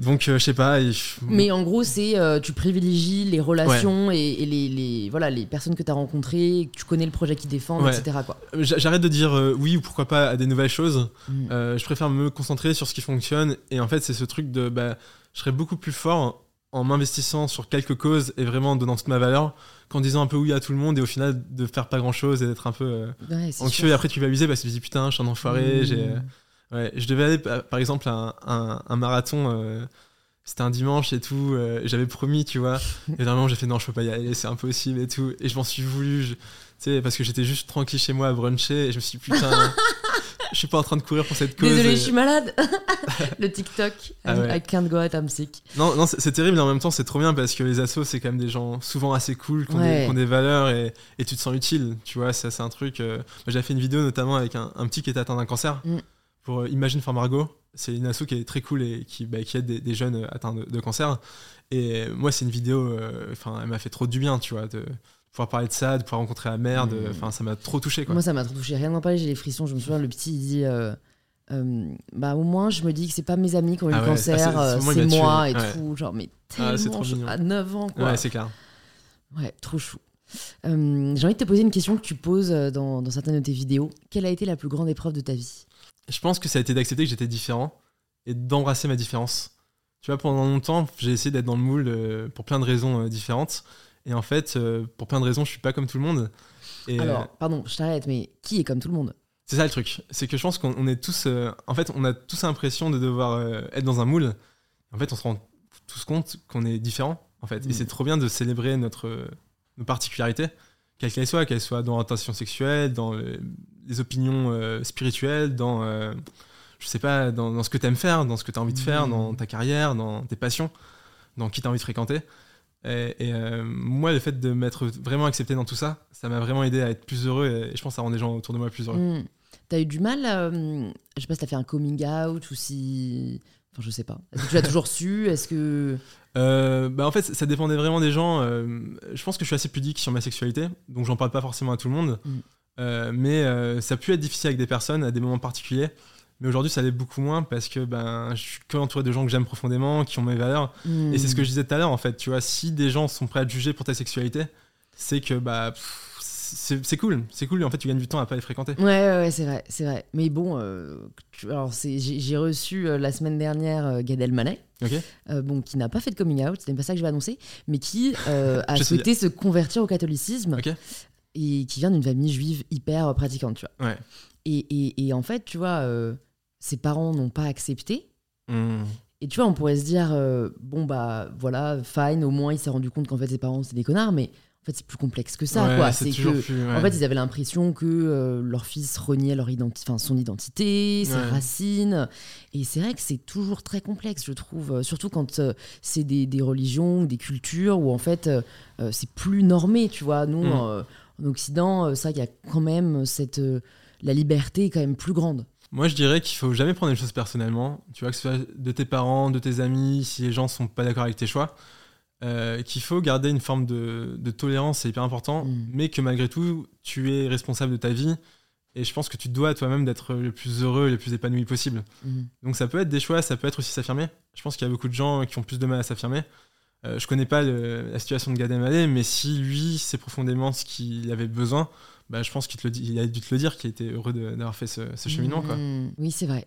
Donc, euh, je sais pas. et Mais en gros, c'est euh, tu privilégies les relations et, et les, les- voilà, les personnes que tu as rencontrées, que tu connais le projet qu'ils défendent, Ouais. etc. J'a- J'arrête de dire euh, oui ou pourquoi pas à des nouvelles choses. Mm. Euh, je préfère me concentrer sur ce qui fonctionne. Et en fait, c'est ce truc de. Bah, je serais beaucoup plus fort en m'investissant sur quelques causes et vraiment en donnant toute ma valeur qu'en disant un peu oui à tout le monde et au final de faire pas grand chose et d'être un peu euh, Ouais, anxieux. sûr. Et après, tu vas abuser parce que tu te dis putain, je suis un enfoiré. Mm. j'ai, euh, Ouais, je devais aller pa- par exemple à un, un- un marathon. euh, c'était un dimanche et tout. euh, j'avais promis, tu vois. Et vraiment, j'ai fait non, je peux pas y aller, c'est impossible et tout. Et je m'en suis voulu, je- tu sais, parce que j'étais juste tranquille chez moi à bruncher. Et je me suis dit, putain, je suis pas en train de courir pour cette cause. Désolée, Et- je suis malade. le TikTok. Ah I- ouais. I can't go out, I'm sick. Non, non c'est terrible, mais en même temps, c'est trop bien parce que les assos, c'est quand même des gens souvent assez cool, qui ont, Ouais. des, qui ont des valeurs et, et tu te sens utile. Tu vois, ça, c'est un truc. euh, J'avais fait une vidéo notamment avec un, un petit qui était atteint d'un cancer Mm. Pour euh, Imagine for Margot. C'est une asso qui est très cool et qui, bah, qui aide des, des jeunes atteints de, de cancer. Et moi, c'est une vidéo, euh, enfin, elle m'a fait trop du bien, tu vois, de pouvoir parler de ça, de pouvoir rencontrer la mère, de- Mm. enfin, ça m'a trop touché, quoi. Moi, ça m'a trop touché. Rien d'en parler, j'ai les frissons. Je me souviens, le petit, il dit euh, euh, Bah, au moins, je me dis que c'est pas mes amis qui ont eu Ah le ouais, cancer, ah, c'est- euh, tué. moi et Ouais. tout. Genre, mais Ah, tellement. c'est trop je- mignon. à 9 ans, quoi. Ouais, c'est clair. Ouais, trop chou. Euh, J'ai envie de te poser une question que tu poses euh, dans, dans certaines de tes vidéos. Quelle a été la plus grande épreuve de ta vie? Je pense que ça a été d'accepter que j'étais différent et d'embrasser ma différence. Tu vois, pendant longtemps, j'ai essayé d'être dans le moule euh, pour plein de raisons euh, différentes. Et en fait, euh, pour plein de raisons, je suis pas comme tout le monde. Et Alors, pardon, je t'arrête, mais qui est comme tout le monde? C'est ça le truc. C'est que je pense qu'on on est tous. en fait, on a tous l'impression de devoir être dans un moule. En fait, on se rend tous compte qu'on est différent. En fait. Et c'est trop bien de célébrer notre, nos particularités, quelles qu'elles soient, qu'elles soient dans l'orientation sexuelle, dans euh, les opinions euh, spirituelles, dans. euh, je sais pas, dans, dans ce que tu aimes faire, dans ce que tu as envie de faire, Mm. dans ta carrière, dans tes passions, dans qui tu as envie de fréquenter. Et, et, euh, moi, le fait de m'être vraiment accepté dans tout ça, ça m'a vraiment aidé à être plus heureux et, et je pense ça rend les gens autour de moi plus heureux. Hmm. T'as eu du mal Je sais pas si t'as fait un coming out ou si. Enfin, je sais pas. Est-ce que tu l'as toujours su? Est-ce que. Euh, bah en fait, ça dépendait vraiment des gens. euh, je pense que je suis assez pudique sur ma sexualité, donc j'en parle pas forcément à tout le monde. Mm. Euh, mais euh, ça a pu être difficile avec des personnes à des moments particuliers. Mais aujourd'hui, ça l'est beaucoup moins parce que ben, je suis que entouré de gens que j'aime profondément, qui ont mes valeurs. Hmm. Et c'est ce que je disais tout à l'heure, en fait. Tu vois, si des gens sont prêts à te juger pour ta sexualité, c'est que bah, c'est cool. C'est cool. En fait, tu gagnes du temps à pas les fréquenter. Ouais, ouais, ouais, c'est vrai, c'est vrai. Mais bon, euh, tu- alors j'ai reçu euh, la semaine dernière euh, Gad Elmaleh, bon, qui n'a pas fait de coming out, c'est pas ça que je vais annoncer, mais qui a souhaité se convertir au catholicisme. Et qui vient d'une famille juive hyper euh, pratiquante, tu vois. Ouais. Et, et, et en fait, tu vois, euh, ses parents n'ont pas accepté. Hmm. Et tu vois, on pourrait se dire, euh, bon, bah voilà, fine, au moins il s'est rendu compte qu'en fait ses parents c'est des connards, mais en fait c'est plus complexe que ça, Ouais, quoi. c'est que. plus. ouais. En fait, ils avaient l'impression que euh, leur fils reniait leur identi- son identité, ses Ouais. racines. Et c'est vrai que c'est toujours très complexe, je trouve. Surtout quand c'est des, des religions ou des cultures où en fait c'est plus normé, tu vois. Nous, Mm. Euh, en Occident, euh, ça, il y a quand même cette. euh, la liberté est quand même plus grande. Moi, je dirais qu'il faut jamais prendre les choses personnellement. Tu vois, que ce soit de tes parents, de tes amis, si les gens sont pas d'accord avec tes choix. euh, qu'il faut garder une forme de, de tolérance, c'est hyper important, Mm. mais que malgré tout, tu es responsable de ta vie. Et je pense que tu dois à toi-même d'être le plus heureux et le plus épanoui possible. Mm. Donc ça peut être des choix, ça peut être aussi s'affirmer. Je pense qu'il y a beaucoup de gens qui ont plus de mal à s'affirmer. Euh, je connais pas la situation de Gad mais si lui, c'est profondément ce qu'il avait besoin, bah, je pense qu'il a dû te le dire, qu'il était heureux d'avoir fait ce, ce cheminement. Quoi. Mm. Oui, c'est vrai.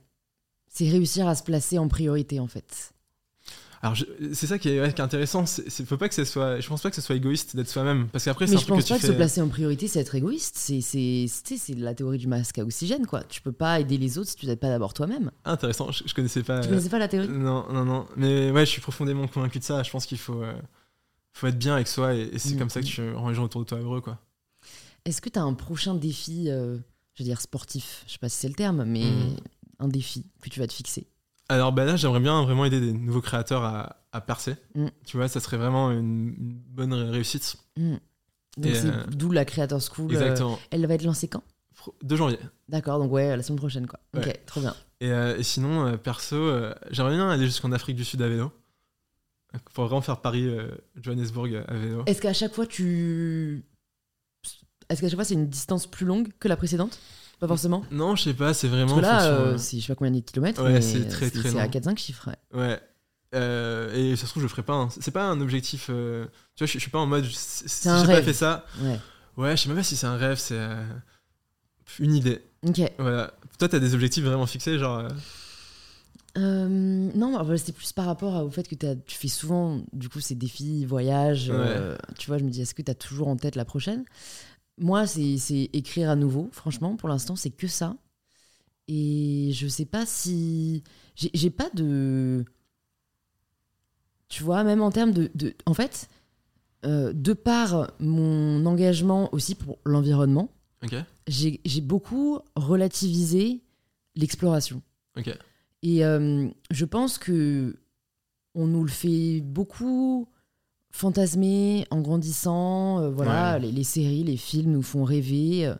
C'est réussir à se placer en priorité, en fait. Alors c'est ça qui est, ouais, qui est intéressant. C'est, faut pas que soit, je pense pas que ce soit égoïste d'être soi-même, parce qu'après Mais je pense que pas que fais. se placer en priorité, c'est être égoïste. C'est c'est- c'est- la théorie du masque à oxygène, quoi. Tu peux pas aider les autres si tu n'aides pas d'abord toi-même. Intéressant. Je, je connaissais pas. Tu connaissais pas la théorie? Non, non, non. Mais ouais, je suis profondément convaincu de ça. Je pense qu'il faut, euh, faut être bien avec soi, et, et c'est Mm, comme ça que mm. tu rends les gens autour de toi heureux, quoi. Est-ce que tu as un prochain défi, euh, je veux dire sportif, je sais pas si c'est le terme, mais Mhm. un défi que tu vas te fixer Alors bah là, j'aimerais bien vraiment aider des nouveaux créateurs à, à percer. Mm. Tu vois, ça serait vraiment une, bonne ré- réussite. Mm. Donc Et, c'est euh, d'où la Creator School. euh, Exactement. elle va être lancée quand? 2 janvier. D'accord, donc ouais, la semaine prochaine, quoi. Ok, trop bien. Et, euh, et sinon, euh, perso, j'aimerais bien aller jusqu'en Afrique du Sud à vélo. Pour vraiment faire Paris-Johannesburg à vélo. Est-ce qu'à chaque fois tu. Est-ce qu'à chaque fois c'est une distance plus longue que la précédente? Pas forcément Non, je sais pas, c'est Parce vraiment. que là, fonction, euh, c'est je sais pas combien de kilomètres, Ouais, mais c'est très, très C'est à long. 4-5 chiffres. ouais. Ouais. Euh, et ça se trouve, je le ferai pas. hein. C'est pas un objectif. euh, Tu vois, je, je suis pas en mode. Si j'ai pas fait ça. Ouais. Ouais, je sais même pas si c'est un rêve, c'est une idée. Ok. Voilà. Toi, t'as des objectifs vraiment fixés, genre. euh, non, bah, c'était plus par rapport au fait que tu fais souvent, du coup, ces défis, voyages. euh, tu vois, je me dis, est-ce que tu as toujours en tête la prochaine? Moi, c'est écrire à nouveau. Franchement, pour l'instant, c'est que ça. Et je sais pas si. J'ai pas de. tu vois, même en termes de. de- en fait, euh, de par mon engagement aussi pour l'environnement, j'ai beaucoup relativisé l'exploration. Et euh, je pense que on nous le fait beaucoup fantasmer en grandissant. euh, voilà, Ouais. les, les séries, les films nous font rêver. euh,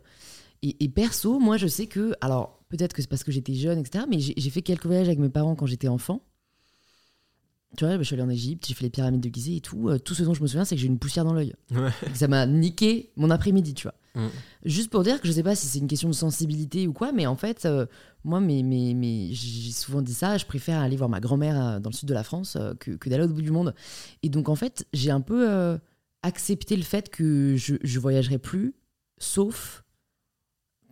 et, et perso, moi, je sais que, alors peut-être que c'est parce que j'étais jeune, etc. Mais j'ai fait quelques voyages avec mes parents quand j'étais enfant. Tu vois, je suis allée en Égypte, j'ai fait les pyramides de Gizeh et tout. Euh, tout ce dont je me souviens, c'est que j'ai une poussière dans l'œil. Ouais. Ça m'a niqué mon après-midi, tu vois. Mm. Juste pour dire que je sais pas si c'est une question de sensibilité ou quoi, mais en fait, euh, moi, mais, mais, mais j'ai souvent dit ça, je préfère aller voir ma grand-mère euh, dans le sud de la France euh, que, que d'aller au bout du monde. Et donc, en fait, j'ai un peu euh, accepté le fait que je, je voyagerai plus, sauf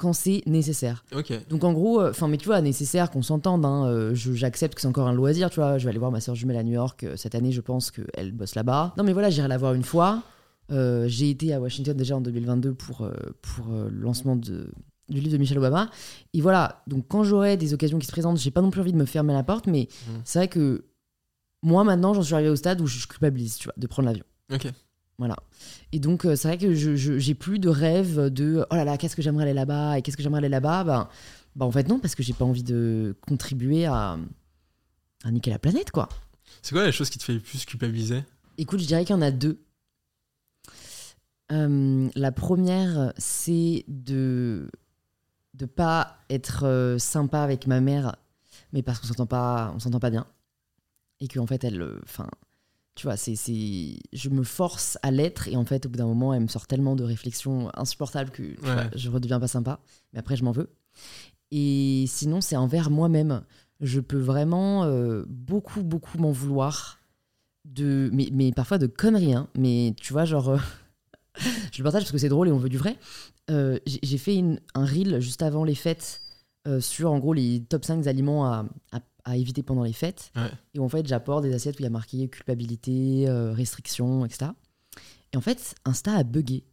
quand c'est nécessaire. Donc en gros, enfin mais tu vois, nécessaire qu'on s'entende, hein, euh, j'accepte que c'est encore un loisir, tu vois, je vais aller voir ma soeur jumelle à New York euh, cette année, je pense qu'elle bosse là-bas. Non mais voilà, j'irai la voir une fois. Euh, J'ai été à Washington déjà en 2022 pour, euh, pour euh, le lancement de, du livre de Michelle Obama. Et voilà, donc quand j'aurai des occasions qui se présentent, j'ai pas non plus envie de me fermer la porte, mais Mhm. c'est vrai que moi maintenant, j'en suis arrivé au stade où je culpabilise, tu vois, de prendre l'avion. Ok. Voilà. Et donc, euh, c'est vrai que je j'ai plus de rêve de oh là là, qu'est-ce que j'aimerais aller là-bas et qu'est-ce que j'aimerais aller là-bas? Ben, ben, en fait, non, parce que j'ai pas envie de contribuer à, à niquer la planète, quoi. C'est quoi la chose qui te fait le plus culpabiliser? Écoute, je dirais qu'il y en a deux. Euh, la première, c'est de de pas être euh, sympa avec ma mère, mais parce qu'on s'entend pas, on s'entend pas bien, et qu'en fait elle, euh, enfin, tu vois, c'est c'est, je me force à l'être, et en fait au bout d'un moment, elle me sort tellement de réflexions insupportables que tu Ouais. vois, je redeviens pas sympa, mais après je m'en veux. Et sinon, c'est envers moi-même. Je peux vraiment euh, beaucoup, beaucoup m'en vouloir de mais, mais parfois de conneries hein. mais tu vois genre euh, je le partage parce que c'est drôle et on veut du vrai Euh, j'ai fait une- un reel juste avant les fêtes sur en gros les top 5 aliments à, à- à éviter pendant les fêtes Ouais. et où, en fait j'apporte des assiettes où il y a marqué culpabilité euh, restriction etc et en fait Insta a bugué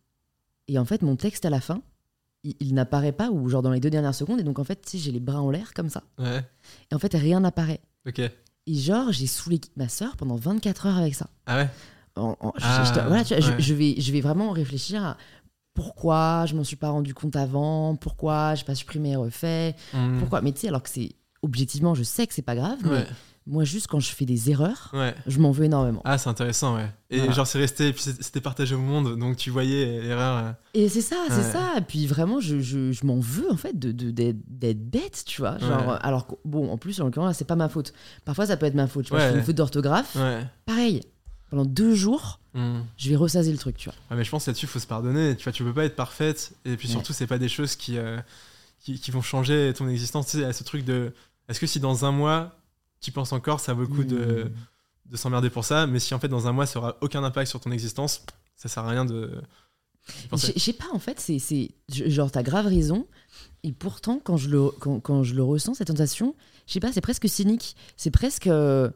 et en fait mon texte à la fin il, il n'apparaît pas ou genre dans les deux dernières secondes et donc en fait j'ai les bras en l'air comme ça Ouais. et en fait rien n'apparaît Ok. et genre j'ai saoulé ma soeur pendant 24 heures avec ça Ah ouais? En- en- je- Ah, je, te- voilà, tu vois, je- ouais. je, vais, je vais vraiment réfléchir à pourquoi je m'en suis pas rendu compte avant, pourquoi j'ai pas supprimé et refait, Hmm. pourquoi. Mais tu sais, alors que c'est objectivement, je sais que c'est pas grave, mais Ouais. moi, juste quand je fais des erreurs, Ouais. je m'en veux énormément. Ah, c'est intéressant, ouais. Et Voilà. genre, c'est resté, et puis c'était partagé au monde, donc tu voyais l'erreur. euh. Et c'est ça, c'est Ouais. ça. Et puis vraiment, je, je, je m'en veux en fait de de- d'être d'être bête, tu vois. Genre, Ouais. alors bon, en plus, en l'occurrence, là, c'est pas ma faute. Parfois, ça peut être ma faute. Tu vois, je Ouais. fais une faute d'orthographe. Ouais. Pareil, pendant deux jours, Hmm. je vais ressaser le truc, tu vois. Ouais, mais je pense là-dessus, il faut se pardonner. Tu vois, tu peux pas être parfaite. Et puis Ouais. surtout, c'est pas des choses qui, euh, qui, qui vont changer ton existence. Tu sais, il y a ce truc de. Est-ce que si dans un mois, tu penses encore, ça vaut le coup de, Mmh. de s'emmerder pour ça Mais si en fait, dans un mois, ça aura aucun impact sur ton existence, ça sert à rien de. Je sais pas, en fait, c'est, genre, t'as grave raison. Et pourtant, quand je le, quand, quand je le ressens, cette sensation, je sais pas, c'est presque cynique. C'est presque euh,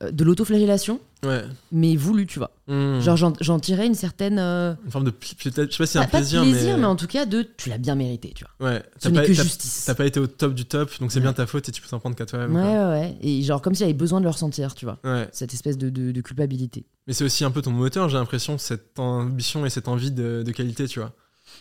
de l'autoflagellation, Ouais. mais voulu, tu vois. Hmm. Genre, j'en, tirais une certaine. euh, Une forme de. je sais pas si pas, un pas de plaisir, plaisir, mais. mais... en tout cas, de tu l'as bien mérité, tu vois. Ouais. Ce n'est pas, que justice. t'as pas été au top du top, donc c'est Ouais. bien ta faute et tu peux t'en prendre qu'à toi-même. Ouais, quoi. ouais. Et genre, comme si j'avais besoin de le ressentir, tu vois. Ouais. Cette espèce de, de, de culpabilité. Mais c'est aussi un peu ton moteur, j'ai l'impression, cette ambition et cette envie de, de qualité, tu vois.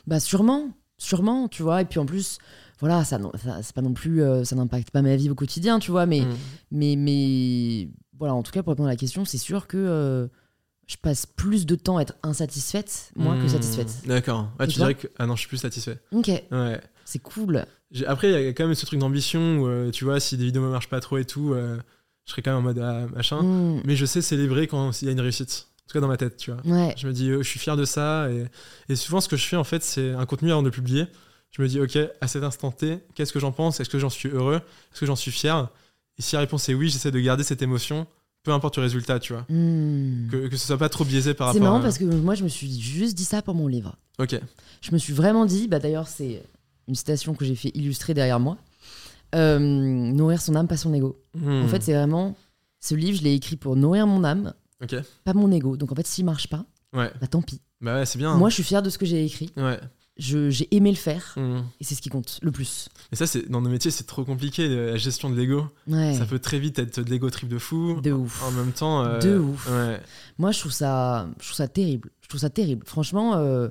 Bah, sûrement, sûrement, tu vois. Et puis en plus, voilà, ça, ça c'est pas non plus. euh, ça n'impacte pas ma vie au quotidien, tu vois. Mais. Hmm. Mais, mais voilà, en tout cas, pour répondre à la question, c'est sûr que euh, je passe plus de temps à être insatisfaite, moins que Hmm. satisfaite. D'accord. Ouais, Et tu dirais que. Ah non, je suis plus satisfait. Ok, Ouais. c'est cool. J'ai- Après, il y a quand même ce truc d'ambition où, euh, tu vois, si des vidéos ne marchent pas trop et tout, euh, je serais quand même en mode ah, machin. Hmm, Mais je sais célébrer quand il y a une réussite. En tout cas, dans ma tête, tu vois. Ouais, Je me dis, oh, je suis fier de ça. Et, et souvent, ce que je fais, en fait, c'est un contenu avant de le publier. Je me dis, ok, à cet instant T, qu'est-ce que j'en pense? Est-ce que j'en suis heureux? Est-ce que j'en suis fier? Et si la réponse est oui, j'essaie de garder cette émotion, peu importe le résultat, tu vois. Hmm. Que, que ce soit pas trop biaisé par C'est rapport marrant à... parce que moi, je me suis juste dit ça pour mon livre. Ok. Je me suis vraiment dit, bah d'ailleurs, c'est une citation que j'ai fait illustrer derrière moi euh, Nourrir son âme, pas son ego. Hmm. En fait, c'est vraiment. Ce livre, je l'ai écrit pour nourrir mon âme, Hmm. Ok. pas mon ego. Donc en fait, s'il marche pas, Ouais. bah tant pis. Bah ouais, c'est bien. Moi, je suis fière de ce que j'ai écrit. Ouais. J'ai aimé le faire Mm. et c'est ce qui compte le plus. Mais ça, c'est dans nos métiers, c'est trop compliqué, la gestion de l'ego. Ouais. Ça peut très vite être de l'ego trip de fou. De ouf. En même temps. euh, De ouf. Ouais. Moi, je trouve ça, je trouve ça terrible. Je trouve ça terrible. Franchement, euh,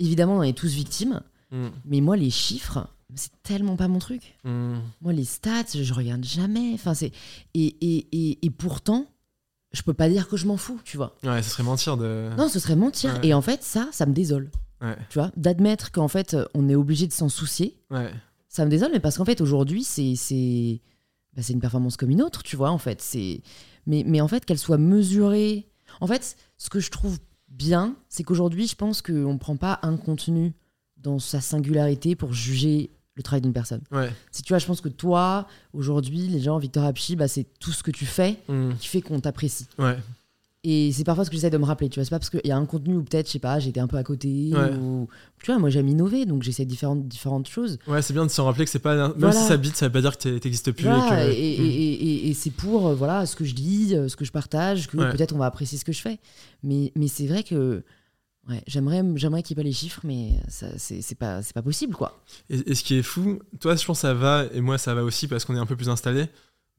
évidemment, on est tous victimes, Mm. mais moi, les chiffres, c'est tellement pas mon truc. Mm. Moi, les stats, je regarde jamais. Enfin, c'est et, et, et, et pourtant, je peux pas dire que je m'en fous, tu vois. Ouais, ce serait mentir de. Non, ce serait mentir. Ouais. Et en fait, ça, ça me désole. Ouais. Tu vois, d'admettre qu'en fait, on est obligé de s'en soucier, Ouais. ça me désole, mais parce qu'en fait, aujourd'hui, c'est c'est bah, une performance comme une autre, tu vois, en fait. C'est mais, mais en fait, qu'elle soit mesurée. En fait, ce que je trouve bien, c'est qu'aujourd'hui, je pense qu'on ne prend pas un contenu dans sa singularité pour juger le travail d'une personne. Ouais. Si tu vois, je pense que toi, aujourd'hui, les gens, Victor Apchi, bah, c'est tout ce que tu fais Mm. qui fait qu'on t'apprécie. Ouais. Et c'est parfois ce que j'essaie de me rappeler, tu vois. C'est pas parce qu'il y a un contenu où peut-être, je sais pas, j'étais un peu à côté. Ouais. Ou... Tu vois, moi j'aime innover, donc j'essaie différentes, différentes choses. Ouais, c'est bien de se rappeler que c'est pas. Même Voilà. si ça bite, ça veut pas dire que t'es- t'existes plus. Voilà, et, et, que... Et- et- et- et c'est pour euh, voilà, ce que je dis, euh, ce que je partage, que Ouais. peut-être on va apprécier ce que je fais. Mais, mais c'est vrai que ouais, j'aimerais, j'aimerais qu'il n'y ait pas les chiffres, mais ça, c'est, c'est, pas, c'est pas possible, quoi. Et, et ce qui est fou, toi, je pense que ça va, et moi, ça va aussi parce qu'on est un peu plus installé.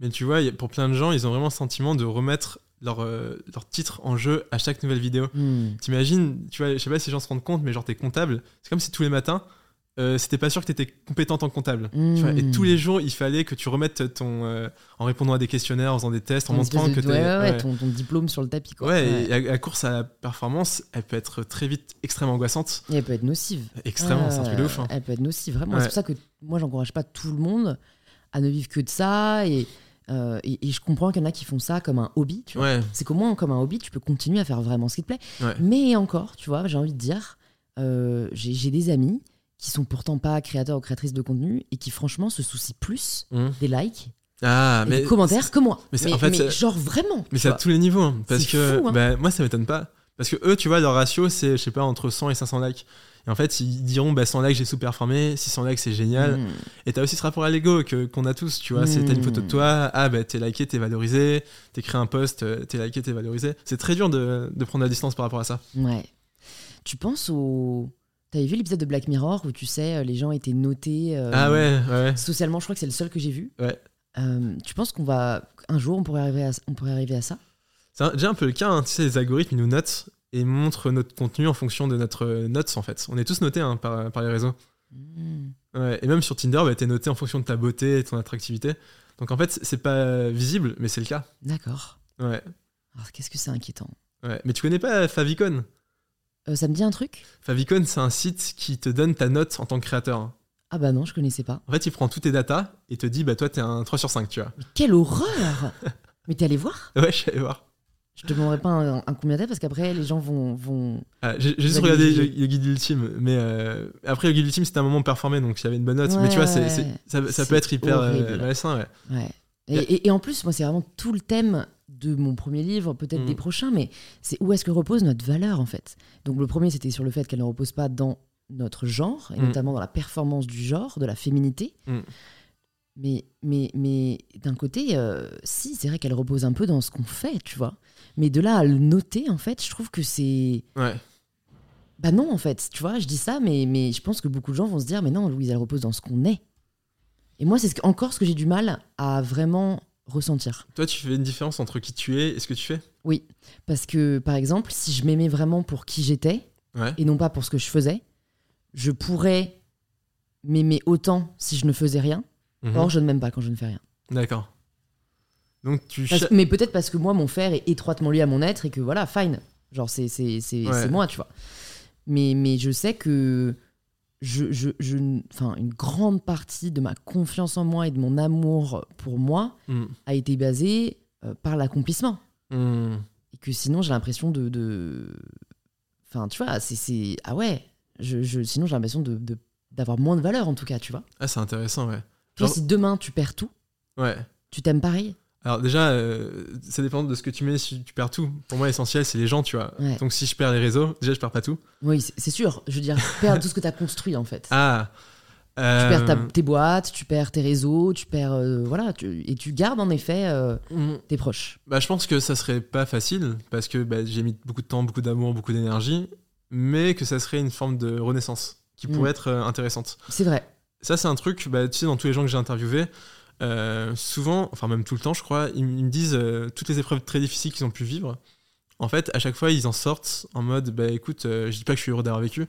Mais tu vois, pour plein de gens, ils ont vraiment le sentiment de remettre leur, euh, leur titre en jeu à chaque nouvelle vidéo. Hmm. T'imagines, tu vois, je sais pas si les gens se rendent compte, mais genre, t'es comptable. C'est comme si tous les matins, euh, c'était pas sûr que t'étais compétente en comptable. Tu vois, et Hmm. tous les jours, il fallait que tu remettes ton. euh, en répondant à des questionnaires, en faisant des tests, en montrant de- que ouais, ouais, ouais. Ton, ton diplôme sur le tapis, quoi. Ouais, et la, la course à la performance, elle peut être très vite extrêmement angoissante. Et elle peut être nocive. Extrêmement, c'est un truc de Euh, ouf. hein. Elle peut être nocive, vraiment. C'est pour ça que moi, j'encourage pas tout le monde à ne vivre que de ça. Et, euh, et, et je comprends qu'il y en a qui font ça comme un hobby, tu vois. Ouais, C'est qu'au moins, comme un hobby, tu peux continuer à faire vraiment ce qui te plaît. Ouais. Mais encore, tu vois, j'ai envie de dire, euh, j'ai des amis qui sont pourtant pas créateurs ou créatrices de contenu et qui, franchement, se soucient plus Hum. des likes Ah, et mais. des commentaires que moi. mais c'est- en fait, c'est- genre vraiment. Mais c'est à tous les niveaux. hein, parce que fou, hein. bah, moi, ça m'étonne pas. Parce que eux, tu vois, leur ratio, c'est, je sais pas, entre 100 et 500 likes. Et en fait, ils diront, bah, 100 likes, j'ai sous-performé, 600 likes, c'est génial. Mm. Et t'as aussi ce rapport à l'ego que, qu'on a tous, tu vois. C'est, t'as une photo de Mm. toi, ah, bah, t'es liké, t'es valorisé. T'écris un post, euh, t'es liké, t'es valorisé. C'est très dur de, de prendre la distance par rapport à ça. Ouais. Tu penses au. T'avais vu l'épisode de Black Mirror où tu sais, euh, les gens étaient notés. euh, ah ouais, ouais. Socialement, je crois que c'est le seul que j'ai vu. Ouais. Euh, tu penses qu'on va. Un jour, on pourrait arriver à, on pourrait arriver à ça? C'est un- déjà un peu le cas, hein. tu sais, les algorithmes, ils nous notent et montrent notre contenu en fonction de notre notes, en fait. On est tous notés hein, par, par les réseaux. Mm. Ouais, et même sur Tinder, bah, t'es noté en fonction de ta beauté et ton attractivité. Donc en fait, c'est pas visible, mais c'est le cas. D'accord. Ouais, Alors, qu'est-ce que c'est inquiétant? Ouais. Mais tu connais pas Favicon? Euh, Ça me dit un truc? Favicon, c'est un site qui te donne ta note en tant que créateur. Ah bah non, je connaissais pas. En fait, il prend toutes tes datas et te dit, bah toi, t'es un 3 sur 5, tu vois. Mais quelle horreur Mais t'es allé voir? Ouais, je vais voir. Je te demanderai pas un, un combien parce qu'après, les gens vont. vont... Ah, j'ai juste regardé le, guide ultime, mais euh, après le guide ultime c'était un moment performé donc il y avait une bonne note. mais tu vois, ouais, c'est- ça, peut être hyper euh, malsain, ouais. Et en plus, moi, c'est vraiment tout le thème de mon premier livre, peut-être Mm. des prochains, mais c'est où est-ce que repose notre valeur, en fait? Donc, le premier, c'était sur le fait qu'elle ne repose pas dans notre genre, et Mm. notamment dans la performance du genre, de la féminité. Mm. Mais, mais, mais d'un côté, euh, si, c'est vrai qu'elle repose un peu dans ce qu'on fait, tu vois? Mais de là à le noter, en fait, je trouve que c'est. Ouais. Bah non, en fait, tu vois, je dis ça, mais, mais je pense que beaucoup de gens vont se dire, mais non, Louise, elle repose dans ce qu'on est. Et moi, c'est ce encore ce que j'ai du mal à vraiment ressentir. Toi, tu fais une différence entre qui tu es et ce que tu fais? Oui, parce que, par exemple, si je m'aimais vraiment pour qui j'étais, Ouais. et non pas pour ce que je faisais, je pourrais m'aimer autant si je ne faisais rien. Mhm. Or, je ne m'aime pas quand je ne fais rien. D'accord. Donc tu Parce- cher- mais peut-être parce que moi, mon faire est étroitement lié à mon être et que voilà, fine. Genre, c'est c'est- c'est- Ouais. moi, tu vois. Mais, mais je sais que je, je, je, enfin, une grande partie de ma confiance en moi et de mon amour pour moi Hmm. a été basée euh, par l'accomplissement. Hmm. Et que sinon, j'ai l'impression de, de. Enfin, tu vois, c'est- c'est. Ah ouais. Je, je- sinon, j'ai l'impression de, d'avoir moins de valeur, en tout cas, tu vois. Ah, c'est intéressant, ouais. Toi, Genre- si demain, tu perds tout, Ouais. tu t'aimes pareil Alors déjà, euh, ça dépend de ce que tu mets, si tu perds tout. Pour moi, l'essentiel, c'est les gens, tu vois. Ouais. Donc si je perds les réseaux, déjà, je perds pas tout. Oui, c'est sûr. Je veux dire, perdre tout ce que tu as construit, en fait. Ah Tu perds ta- euh, tes boîtes, tu perds tes réseaux, tu perds. euh, voilà. tu- et tu gardes, en effet, hmm. tes proches. Bah, je pense que ça serait pas facile parce que bah, j'ai mis beaucoup de temps, beaucoup d'amour, beaucoup d'énergie, mais que ça serait une forme de renaissance. qui Mm. pourraient être intéressantes. C'est vrai. Ça, c'est un truc, bah, tu sais, dans tous les gens que j'ai interviewés, euh, souvent, enfin même tout le temps, je crois, ils, me disent euh, toutes les épreuves très difficiles qu'ils ont pu vivre. En fait, à chaque fois, ils en sortent en mode, bah écoute, euh, je dis pas que je suis heureux d'avoir vécu,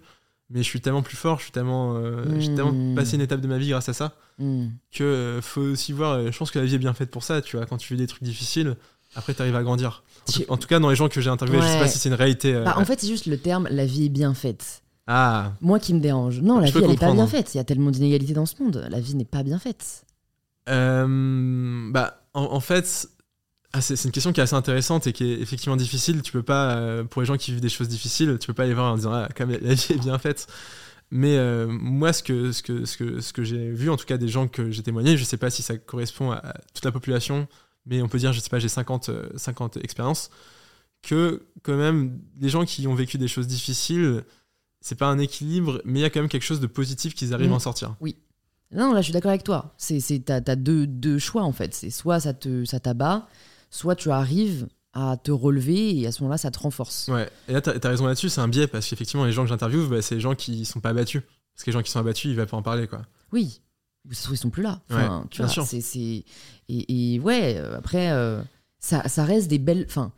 mais je suis tellement plus fort, je suis tellement, j'ai tellement Mm. passé une étape de ma vie grâce à ça Mm. que faut aussi voir. je pense que la vie est bien faite pour ça, tu vois. Quand tu vis des trucs difficiles, après, tu arrives à grandir. En, Tu- tout, en tout cas, dans les gens que j'ai interviewés, je sais pas si c'est une réalité. Bah, en fait, c'est juste le terme la vie est bien faite. Ah, Moi qui me dérange. Non, la Je vie, elle est pas bien faite. Il y a tellement d'inégalités dans ce monde. La vie n'est pas bien faite. Euh, bah, en, en fait, ah, c'est une question qui est assez intéressante et qui est effectivement difficile. Tu peux pas, euh, pour les gens qui vivent des choses difficiles, tu peux pas les voir en disant ah, même, la vie est bien faite. Mais euh, moi, ce que, ce que, ce que, ce que j'ai vu, en tout cas des gens que j'ai témoigné, je sais pas si ça correspond à toute la population, mais on peut dire, je sais pas, j'ai 50, euh, 50 expériences, que quand même, les gens qui ont vécu des choses difficiles, c'est pas un équilibre, mais il y a quand même quelque chose de positif qu'ils arrivent Mm. à en sortir. Non, là, je suis d'accord avec toi. C'est, c'est, t'as, t'as deux, deux choix, en fait. C'est soit ça, te, ça t'abat, soit tu arrives à te relever et à ce moment-là, ça te renforce. Ouais, et là, t'as as raison là-dessus, c'est un biais parce qu'effectivement, les gens que j'interviewe, bah, c'est les gens qui sont pas abattus. Parce que les gens qui sont abattus, ils vont pas en parler, quoi. Oui. Ils sont plus là. Enfin, Ouais, tu bien vois, sûr. C'est, c'est... Et, et ouais, euh, après, euh, ça, ça reste des belles. Enfin,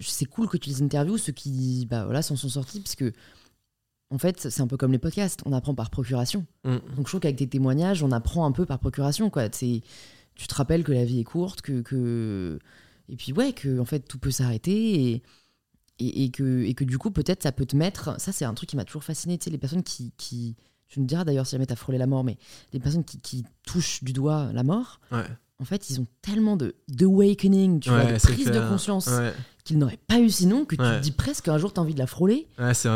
c'est cool que tu les interviews, ceux qui bah, voilà, s'en sont sortis, parce que, en fait, c'est un peu comme les podcasts, on apprend par procuration. Mm. Donc je trouve qu'avec tes témoignages, on apprend un peu par procuration. Quoi. C'est, tu te rappelles que la vie est courte, que, que... et puis ouais, que en fait tout peut s'arrêter et, et, et que, et que du coup peut-être ça peut te mettre. Ça c'est un truc qui m'a toujours fasciné. Tu sais, les personnes qui, qui... Tu me diras d'ailleurs si jamais t'as frôlé la mort, mais les personnes qui, qui touchent du doigt la mort, Ouais, en fait ils ont tellement de d'awakening, tu vois, de prise de conscience ouais, qu'ils n'auraient pas eu sinon, que tu Ouais. te dis presque qu'un jour t'as envie de la frôler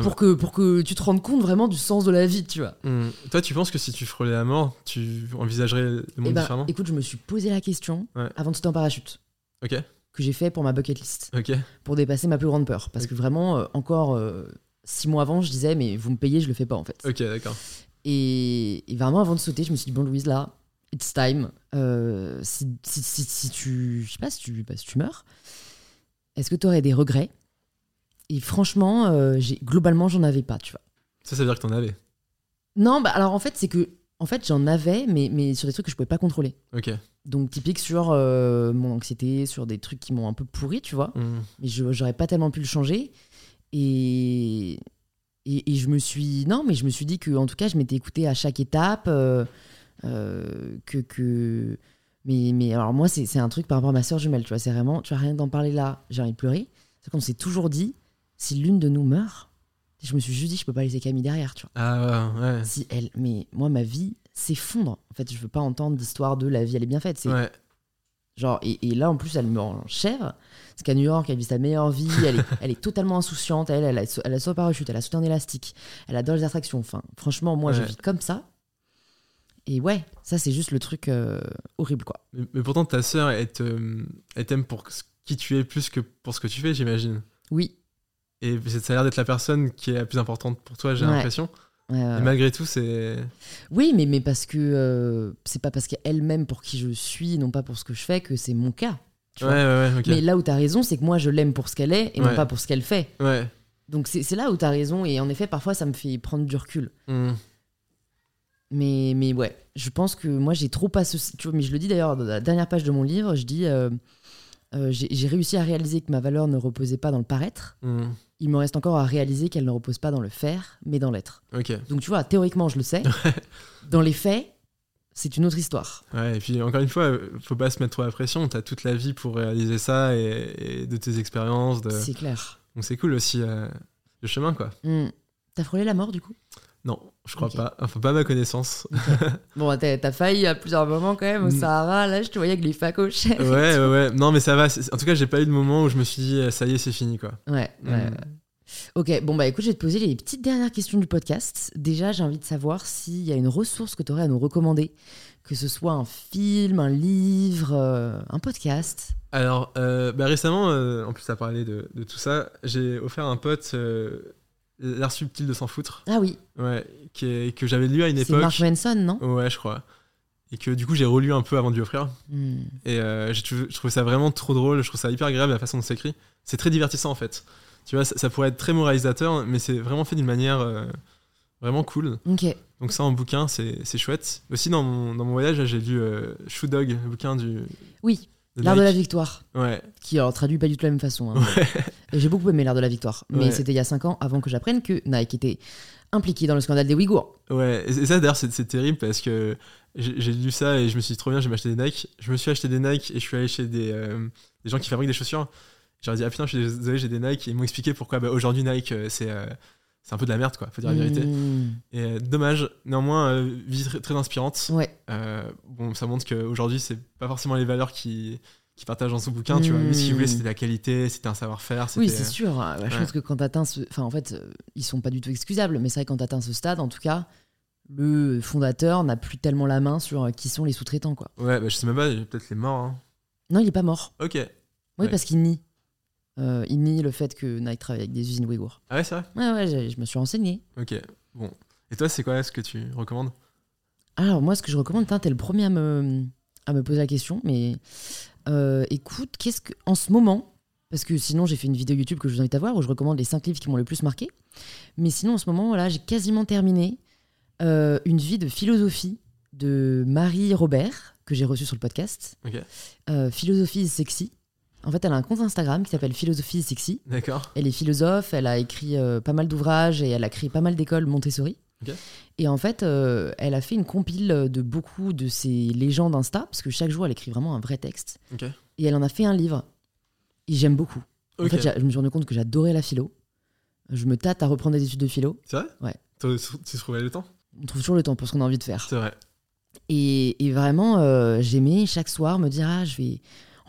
pour que, pour que tu te rendes compte vraiment du sens de la vie, tu vois. Mm. Toi, tu penses que si tu frôlais la mort, tu envisagerais le monde Eh ben, différemment? écoute, je me suis posé la question avant de sauter en parachute, Ok, que j'ai fait pour ma bucket list, ok. pour dépasser ma plus grande peur. Parce que vraiment, euh, encore euh, six mois avant, je disais, mais vous me payez, je le fais pas en fait. Ok, d'accord. Et, et vraiment, avant de sauter, je me suis dit, bon, Louise, là, it's time. Euh, si, si, si, si tu. Je sais pas si tu, bah, si tu meurs, est-ce que tu aurais des regrets? Et franchement, euh, j'ai- globalement, j'en avais pas, tu vois. Ça, ça veut dire que t'en avais? Non, bah alors en fait, c'est que. En fait, j'en avais, mais, mais sur des trucs que je pouvais pas contrôler. Ok. Donc typique sur euh, mon anxiété, sur des trucs qui m'ont un peu pourri, tu vois. Mm. Mais je j'aurais pas tellement pu le changer. Et, et, et je me suis non, mais je me suis dit que en tout cas, je m'étais écoutée à chaque étape. euh, euh, que que mais mais alors moi, c'est un truc par rapport à ma soeur jumelle, tu vois. C'est vraiment, tu vois, rien d'en parler là, j'ai envie de pleurer. C'est qu'on s'est toujours dit, si l'une de nous meurt, je me suis juste dit, je peux pas laisser Camille derrière, tu vois. Ah ouais, ouais. Si elle, mais moi, ma vie s'effondre. En fait, je veux pas entendre d'histoire de la vie, elle est bien faite. C'est Ouais, Genre, et, et là, en plus, elle me rend chère. Parce qu'à New York, elle vit sa meilleure vie. Elle est, elle est totalement insouciante. Elle, elle a, elle a son parachute, elle a sauté en élastique. Elle adore les attractions. Enfin, franchement, moi, je vis comme ça. Et ouais, ça, c'est juste le truc euh, horrible, quoi. mais, mais pourtant, ta sœur, elle te- elle t'aime pour ce- qui tu es plus que pour ce que tu fais, j'imagine. Oui. Et ça a l'air d'être la personne qui est la plus importante pour toi, j'ai Ouais. l'impression. Ouais, ouais, Et malgré tout, c'est. Oui, mais, mais parce que euh, c'est pas parce qu'elle m'aime pour qui je suis, non pas pour ce que je fais, que c'est mon cas. tu Ouais, vois. ouais, ouais, ok. Mais là où t'as raison, c'est que moi, je l'aime pour ce qu'elle est et non pas pour ce qu'elle fait. Ouais. Donc c'est là où t'as raison. Et en effet, parfois, ça me fait prendre du recul. Mm. Mais, mais ouais, je pense que moi j'ai trop associé. Tu vois, mais je le dis d'ailleurs dans la dernière page de mon livre, je dis euh, euh, j'ai réussi à réaliser que ma valeur ne reposait pas dans le paraître. Mm. Il me reste encore à réaliser qu'elle ne repose pas dans le faire, mais dans l'être. Donc tu vois, théoriquement je le sais. dans les faits, c'est une autre histoire. Ouais, et puis encore une fois, euh, faut pas se mettre trop la pression. T'as toute la vie pour réaliser ça et, et de tes expériences. De... C'est clair. Donc c'est cool aussi euh, le chemin, quoi. Hmm. T'as frôlé la mort du coup? Non, je crois pas. Enfin, pas à ma connaissance. Bon, t'as t'as failli à plusieurs moments quand même au Mm. Sahara. Là, je te voyais avec les facoches. ouais, ouais, ouais. Non, mais ça va. En tout cas, j'ai pas eu de moment où je me suis dit, ça y est, c'est fini, quoi. Ouais, ouais, Mm. ouais. Ok, bon bah écoute, je vais te poser les petites dernières questions du podcast. Déjà, j'ai envie de savoir s'il y a une ressource que tu aurais à nous recommander, que ce soit un film, un livre, euh, un podcast. Alors, euh, bah, récemment, euh, en plus, à parler de, de tout ça, j'ai offert à un pote L'art subtil de s'en foutre, Ah oui, ouais, qui est- que j'avais lu à une c'est époque. Mark Manson, non? Ouais, je crois. Et que du coup, j'ai relu un peu avant de lui offrir. Hmm. Et euh, j'ai trouvé- je trouve ça vraiment trop drôle, je trouve ça hyper agréable la façon dont c'est écrit. C'est très divertissant en fait. Tu vois, ça, ça pourrait être très moralisateur, mais c'est vraiment fait d'une manière euh, Vraiment cool. Ok. Donc ça en bouquin, c'est c'est chouette. Aussi dans mon, dans mon voyage, j'ai lu euh, Shoe Dog, le bouquin du... Oui, l'art de la victoire. Ouais, Qui alors traduit pas du tout la même façon. hein. Et J'ai beaucoup aimé l'art de la victoire. Mais Ouais. c'était il y a 5 ans avant que j'apprenne que Nike était impliqué dans le scandale des Ouïghours. ouais. Et ça d'ailleurs, c'est terrible parce que j'ai lu ça et je me suis dit trop bien, je vais m'acheter des Nike. Je me suis acheté des Nike et je suis allé chez des, euh, des gens qui fabriquent des chaussures. J'ai dit, ah putain, je suis désolé, j'ai des Nike. Et ils m'ont expliqué pourquoi bah, aujourd'hui Nike, euh, c'est euh, c'est un peu de la merde, quoi, faut dire la vérité. Mmh. Et euh, dommage, néanmoins, euh, vie très, très inspirante. Ouais. Euh, bon, ça montre qu'aujourd'hui, c'est pas forcément les valeurs qui, qui partagent dans son bouquin, tu vois. Mais ce qu'il voulait, Mm. c'était la qualité, c'était un savoir-faire. Oui, c'est sûr. Bah, Je pense que quand t'atteins ce. Enfin, en fait, euh, ils sont pas du tout excusables, mais c'est vrai que quand t'atteins ce stade, en tout cas, le fondateur n'a plus tellement la main sur euh, qui sont les sous-traitants, quoi. Ouais, bah, je sais même pas, peut-être les morts. hein. Non, il est pas mort. Ok. Oui, Ouais. parce qu'il nie. Euh, il nie le fait que Nike travaille avec des usines Ouïghours. Ah ouais, c'est vrai Ouais, ouais, je me suis renseigné. Ok, bon. Et toi, c'est quoi ce que tu recommandes? Alors, moi, ce que je recommande, t'es le premier à me, à me poser la question, mais euh, écoute, qu'est-ce que. En ce moment, parce que sinon, j'ai fait une vidéo YouTube que je vous invite à voir où je recommande les 5 livres qui m'ont le plus marqué. Mais sinon, en ce moment, voilà, j'ai quasiment terminé euh, une vie de philosophie de Marie Robert, que j'ai reçue sur le podcast. Philosophie sexy. En fait, elle a un compte Instagram qui s'appelle Philosophie sexy. D'accord. Elle est philosophe, elle a écrit euh, pas mal d'ouvrages et elle a créé pas mal d'écoles Montessori. Ok. Et en fait, euh, elle a fait une compile de beaucoup de ses légendes Insta, parce que chaque jour, elle écrit vraiment un vrai texte. Ok. Et elle en a fait un livre. Et j'aime beaucoup. En Ok. fait, je me suis rendu compte que j'adorais la philo. Je me tâte à reprendre des études de philo. C'est vrai? Ouais. Tu tu trouvais le temps? On trouve toujours le temps pour ce qu'on a envie de faire. C'est vrai. Et, et vraiment, euh, j'aimais chaque soir me dire Ah, je vais.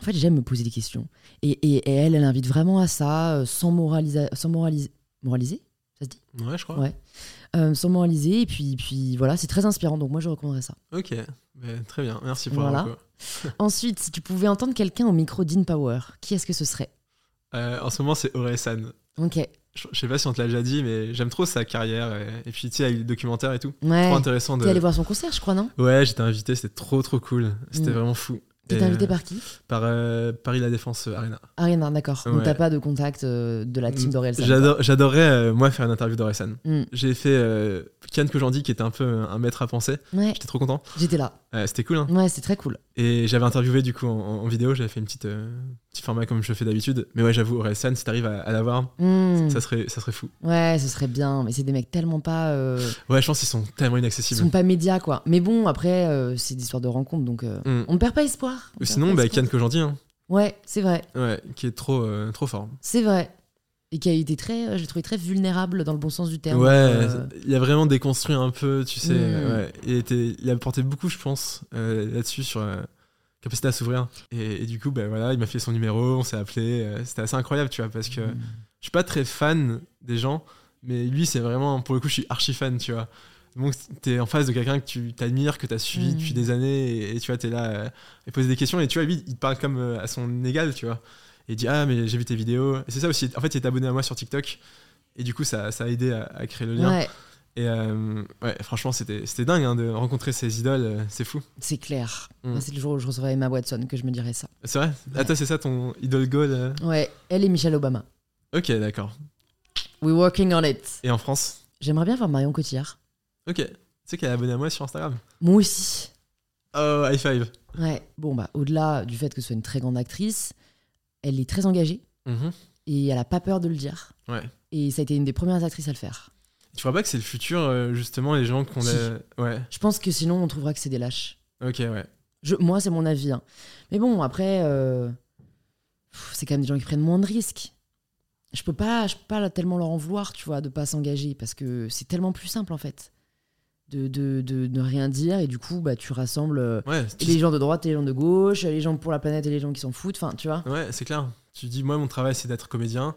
En fait, j'aime me poser des questions. Et, et- et elle, elle invite vraiment à ça, euh, sans, moralisa... sans moraliser. Moraliser Ça se dit? Ouais, je crois. Ouais. Euh, sans moraliser. Et puis, puis voilà, c'est très inspirant. Donc, moi, je recommanderais ça. Ok, bah, très bien, merci pour Voilà. Ensuite, si tu pouvais entendre quelqu'un au micro d'InPower, qui est-ce que ce serait? Euh, en ce moment, c'est Oresan. Ok. Je, je sais pas si on te l'a déjà dit, mais j'aime trop sa carrière. Et, et puis, tu sais, avec les documentaires et tout. Ouais. Trop intéressant de. T'es allé voir son concert, je crois, non? Ouais, j'étais invité, c'était trop trop cool. C'était Mm. vraiment fou. Et, invité euh, par qui par euh, Paris La Défense euh, Arena. Ariana, d'accord. Donc, t'as pas de contact euh, de la team d'Orelsan. Euh, moi, faire une interview d'Oresan. Mm. J'ai fait Kian Kojandi, qui était un peu un maître à penser. Ouais, J'étais trop content. j'étais là. C'était cool, hein. Ouais, c'est très cool. Et j'avais interviewé, du coup, en, en vidéo. J'avais fait une petite petit format comme je fais d'habitude. Mais ouais, j'avoue, Oresan, si t'arrives à, à l'avoir, Mm. ça, serait, ça serait fou. Ouais, ce serait bien, mais c'est des mecs tellement pas. euh, Ouais, je pense qu'ils sont tellement ils inaccessibles. sont pas médias, quoi. Mais bon, après, euh, c'est des histoires de rencontres, donc euh, Mm. on ne perd pas espoir. Ou sinon, bah. Kian Kojandi, hein. Ouais, c'est vrai, ouais, qui est trop, trop fort. c'est vrai. Et qui a été très, j'ai trouvé très vulnérable dans le bon sens du terme. Ouais, il a vraiment déconstruit un peu, tu sais. Mm. ouais. il, était, il a apporté beaucoup, je pense, là-dessus, sur capacité à s'ouvrir. Et, et du coup, bah, voilà, il m'a fait son numéro, on s'est appelé. euh, C'était assez incroyable, tu vois, parce que mm. je suis pas très fan des gens, mais lui, c'est vraiment, pour le coup, je suis archi fan, tu vois. Donc, t'es en face de quelqu'un que tu t'admires, que t'as suivi Mm. depuis des années, et, et tu vois, t'es là, euh, il pose des questions, et tu vois, lui, il te parle comme euh, à son égal, tu vois. Et il dit, ah, mais j'ai vu tes vidéos. Et c'est ça aussi, en fait, il est abonné à moi sur TikTok, et du coup, ça, ça a aidé à, à créer le lien. Ouais, Et euh, ouais, franchement, c'était dingue hein, de rencontrer ces idoles, euh, c'est fou. c'est clair. Mm. C'est le jour où je recevrai Emma Watson que je me dirais ça. C'est vrai? Ouais. Attends, c'est ça ton idol goal euh? Ouais, elle et Michelle Obama. Ok, d'accord. We're working on it. Et en France? J'aimerais bien voir Marion Cotillard. Ok. Tu sais qu'elle est abonnée à moi sur Instagram? Moi aussi. Oh, high five Ouais, bon, bah, au-delà du fait que ce soit une très grande actrice, elle est très engagée Mhm. et elle a pas peur de le dire. Ouais. Et ça a été une des premières actrices à le faire. Tu crois pas que c'est le futur, euh, justement, les gens qu'on Si. a. Ouais, Je pense que sinon, on trouvera que c'est des lâches. ok, ouais. Je, moi, c'est mon avis. hein. Mais bon, après, euh, c'est quand même des gens qui prennent moins de risques. Je peux pas, je peux pas tellement leur en vouloir, tu vois, de pas s'engager parce que c'est tellement plus simple en fait de, de, de ne rien dire et du coup, bah, tu rassembles euh, Ouais, tu- les gens de droite et les gens de gauche, les gens pour la planète et les gens qui s'en foutent. Enfin, tu vois. ouais c'est clair. Tu dis, moi, mon travail, c'est d'être comédien,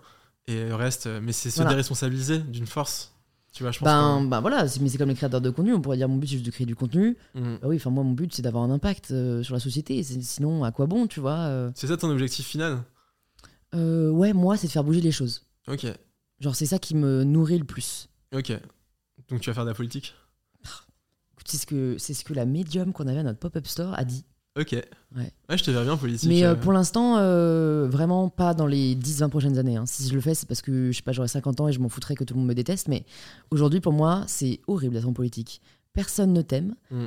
et le reste, mais c'est se Voilà. déresponsabiliser d'une force. Tu vois, je pense. Ben, ben voilà, c'est- mais c'est comme les créateurs de contenu. On pourrait dire mon but c'est juste de créer du contenu. Bah oui, enfin moi mon but c'est d'avoir un impact euh, sur la société. Sinon à quoi bon, tu vois euh. C'est ça ton objectif final Euh, Ouais, moi c'est de faire bouger les choses. Ok, Genre c'est ça qui me nourrit le plus. ok. Donc tu vas faire de la politique Écoute, C'est ce que c'est ce que la médium qu'on avait à notre pop-up store a dit. Ok. Ouais. je te verrais bien en politique. Mais euh, euh. pour l'instant, euh, vraiment pas dans les 10-20 prochaines années. hein. Si je le fais, c'est parce que je sais pas, j'aurai 50 ans et je m'en foutrais que tout le monde me déteste. Mais aujourd'hui, pour moi, c'est horrible d'être en politique. Personne ne t'aime. Mm.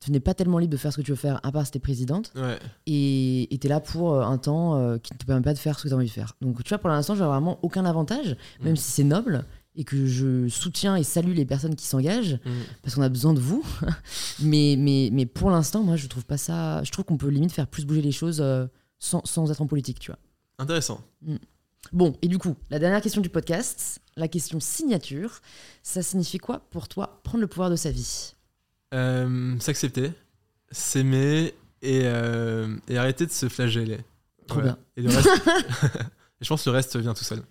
Tu n'es pas tellement libre de faire ce que tu veux faire, à part si t'es présidente. Ouais. Et tu es là pour un temps euh, qui ne te permet pas de faire ce que tu as envie de faire. Donc, tu vois, pour l'instant, j'ai vraiment aucun avantage, même Mm. si c'est noble et que je soutiens et salue les personnes qui s'engagent Mm. parce qu'on a besoin de vous. mais, mais, mais pour l'instant, moi, je trouve pas ça. Je trouve qu'on peut limite faire plus bouger les choses euh, sans, sans être en politique, tu vois. Intéressant. Bon, et du coup, la dernière question du podcast, la question signature, ça signifie quoi pour toi prendre le pouvoir de sa vie? Euh, S'accepter, s'aimer et, euh, et arrêter de se flageller. Trop Voilà. Et le reste. je pense que le reste vient tout seul.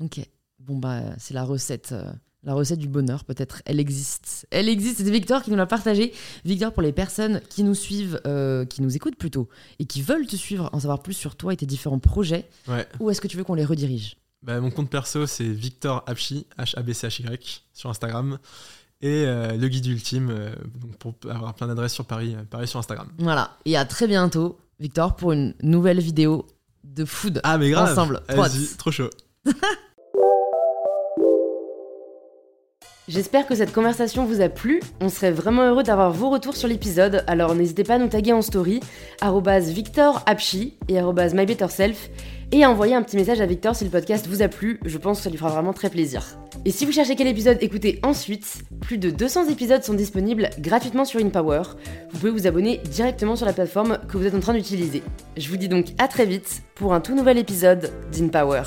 Ok. Bon, bah, c'est la recette. euh, la recette du bonheur, peut-être, elle existe. Elle existe, c'est Victor qui nous l'a partagé. Victor, pour les personnes qui nous suivent, euh, qui nous écoutent plutôt, et qui veulent te suivre, en savoir plus sur toi et tes différents projets, Ouais. où est-ce que tu veux qu'on les redirige? Bah, mon compte perso, c'est Victor Apchi, H-A-B-C-H-Y, sur Instagram. Et euh, le guide ultime, euh, donc pour avoir plein d'adresses sur Paris, euh, pareil sur Instagram. Voilà. Et à très bientôt, Victor, pour une nouvelle vidéo de food. Ah, mais grave Ensemble. Trop chaud. J'espère que cette conversation vous a plu. On serait vraiment heureux d'avoir vos retours sur l'épisode, alors n'hésitez pas à nous taguer en story, victorapchi et mybetterself, et à envoyer un petit message à Victor si le podcast vous a plu, je pense que ça lui fera vraiment très plaisir. Et si vous cherchez quel épisode écouter ensuite, plus de 200 épisodes sont disponibles gratuitement sur InPower. Vous pouvez vous abonner directement sur la plateforme que vous êtes en train d'utiliser. Je vous dis donc à très vite pour un tout nouvel épisode d'InPower.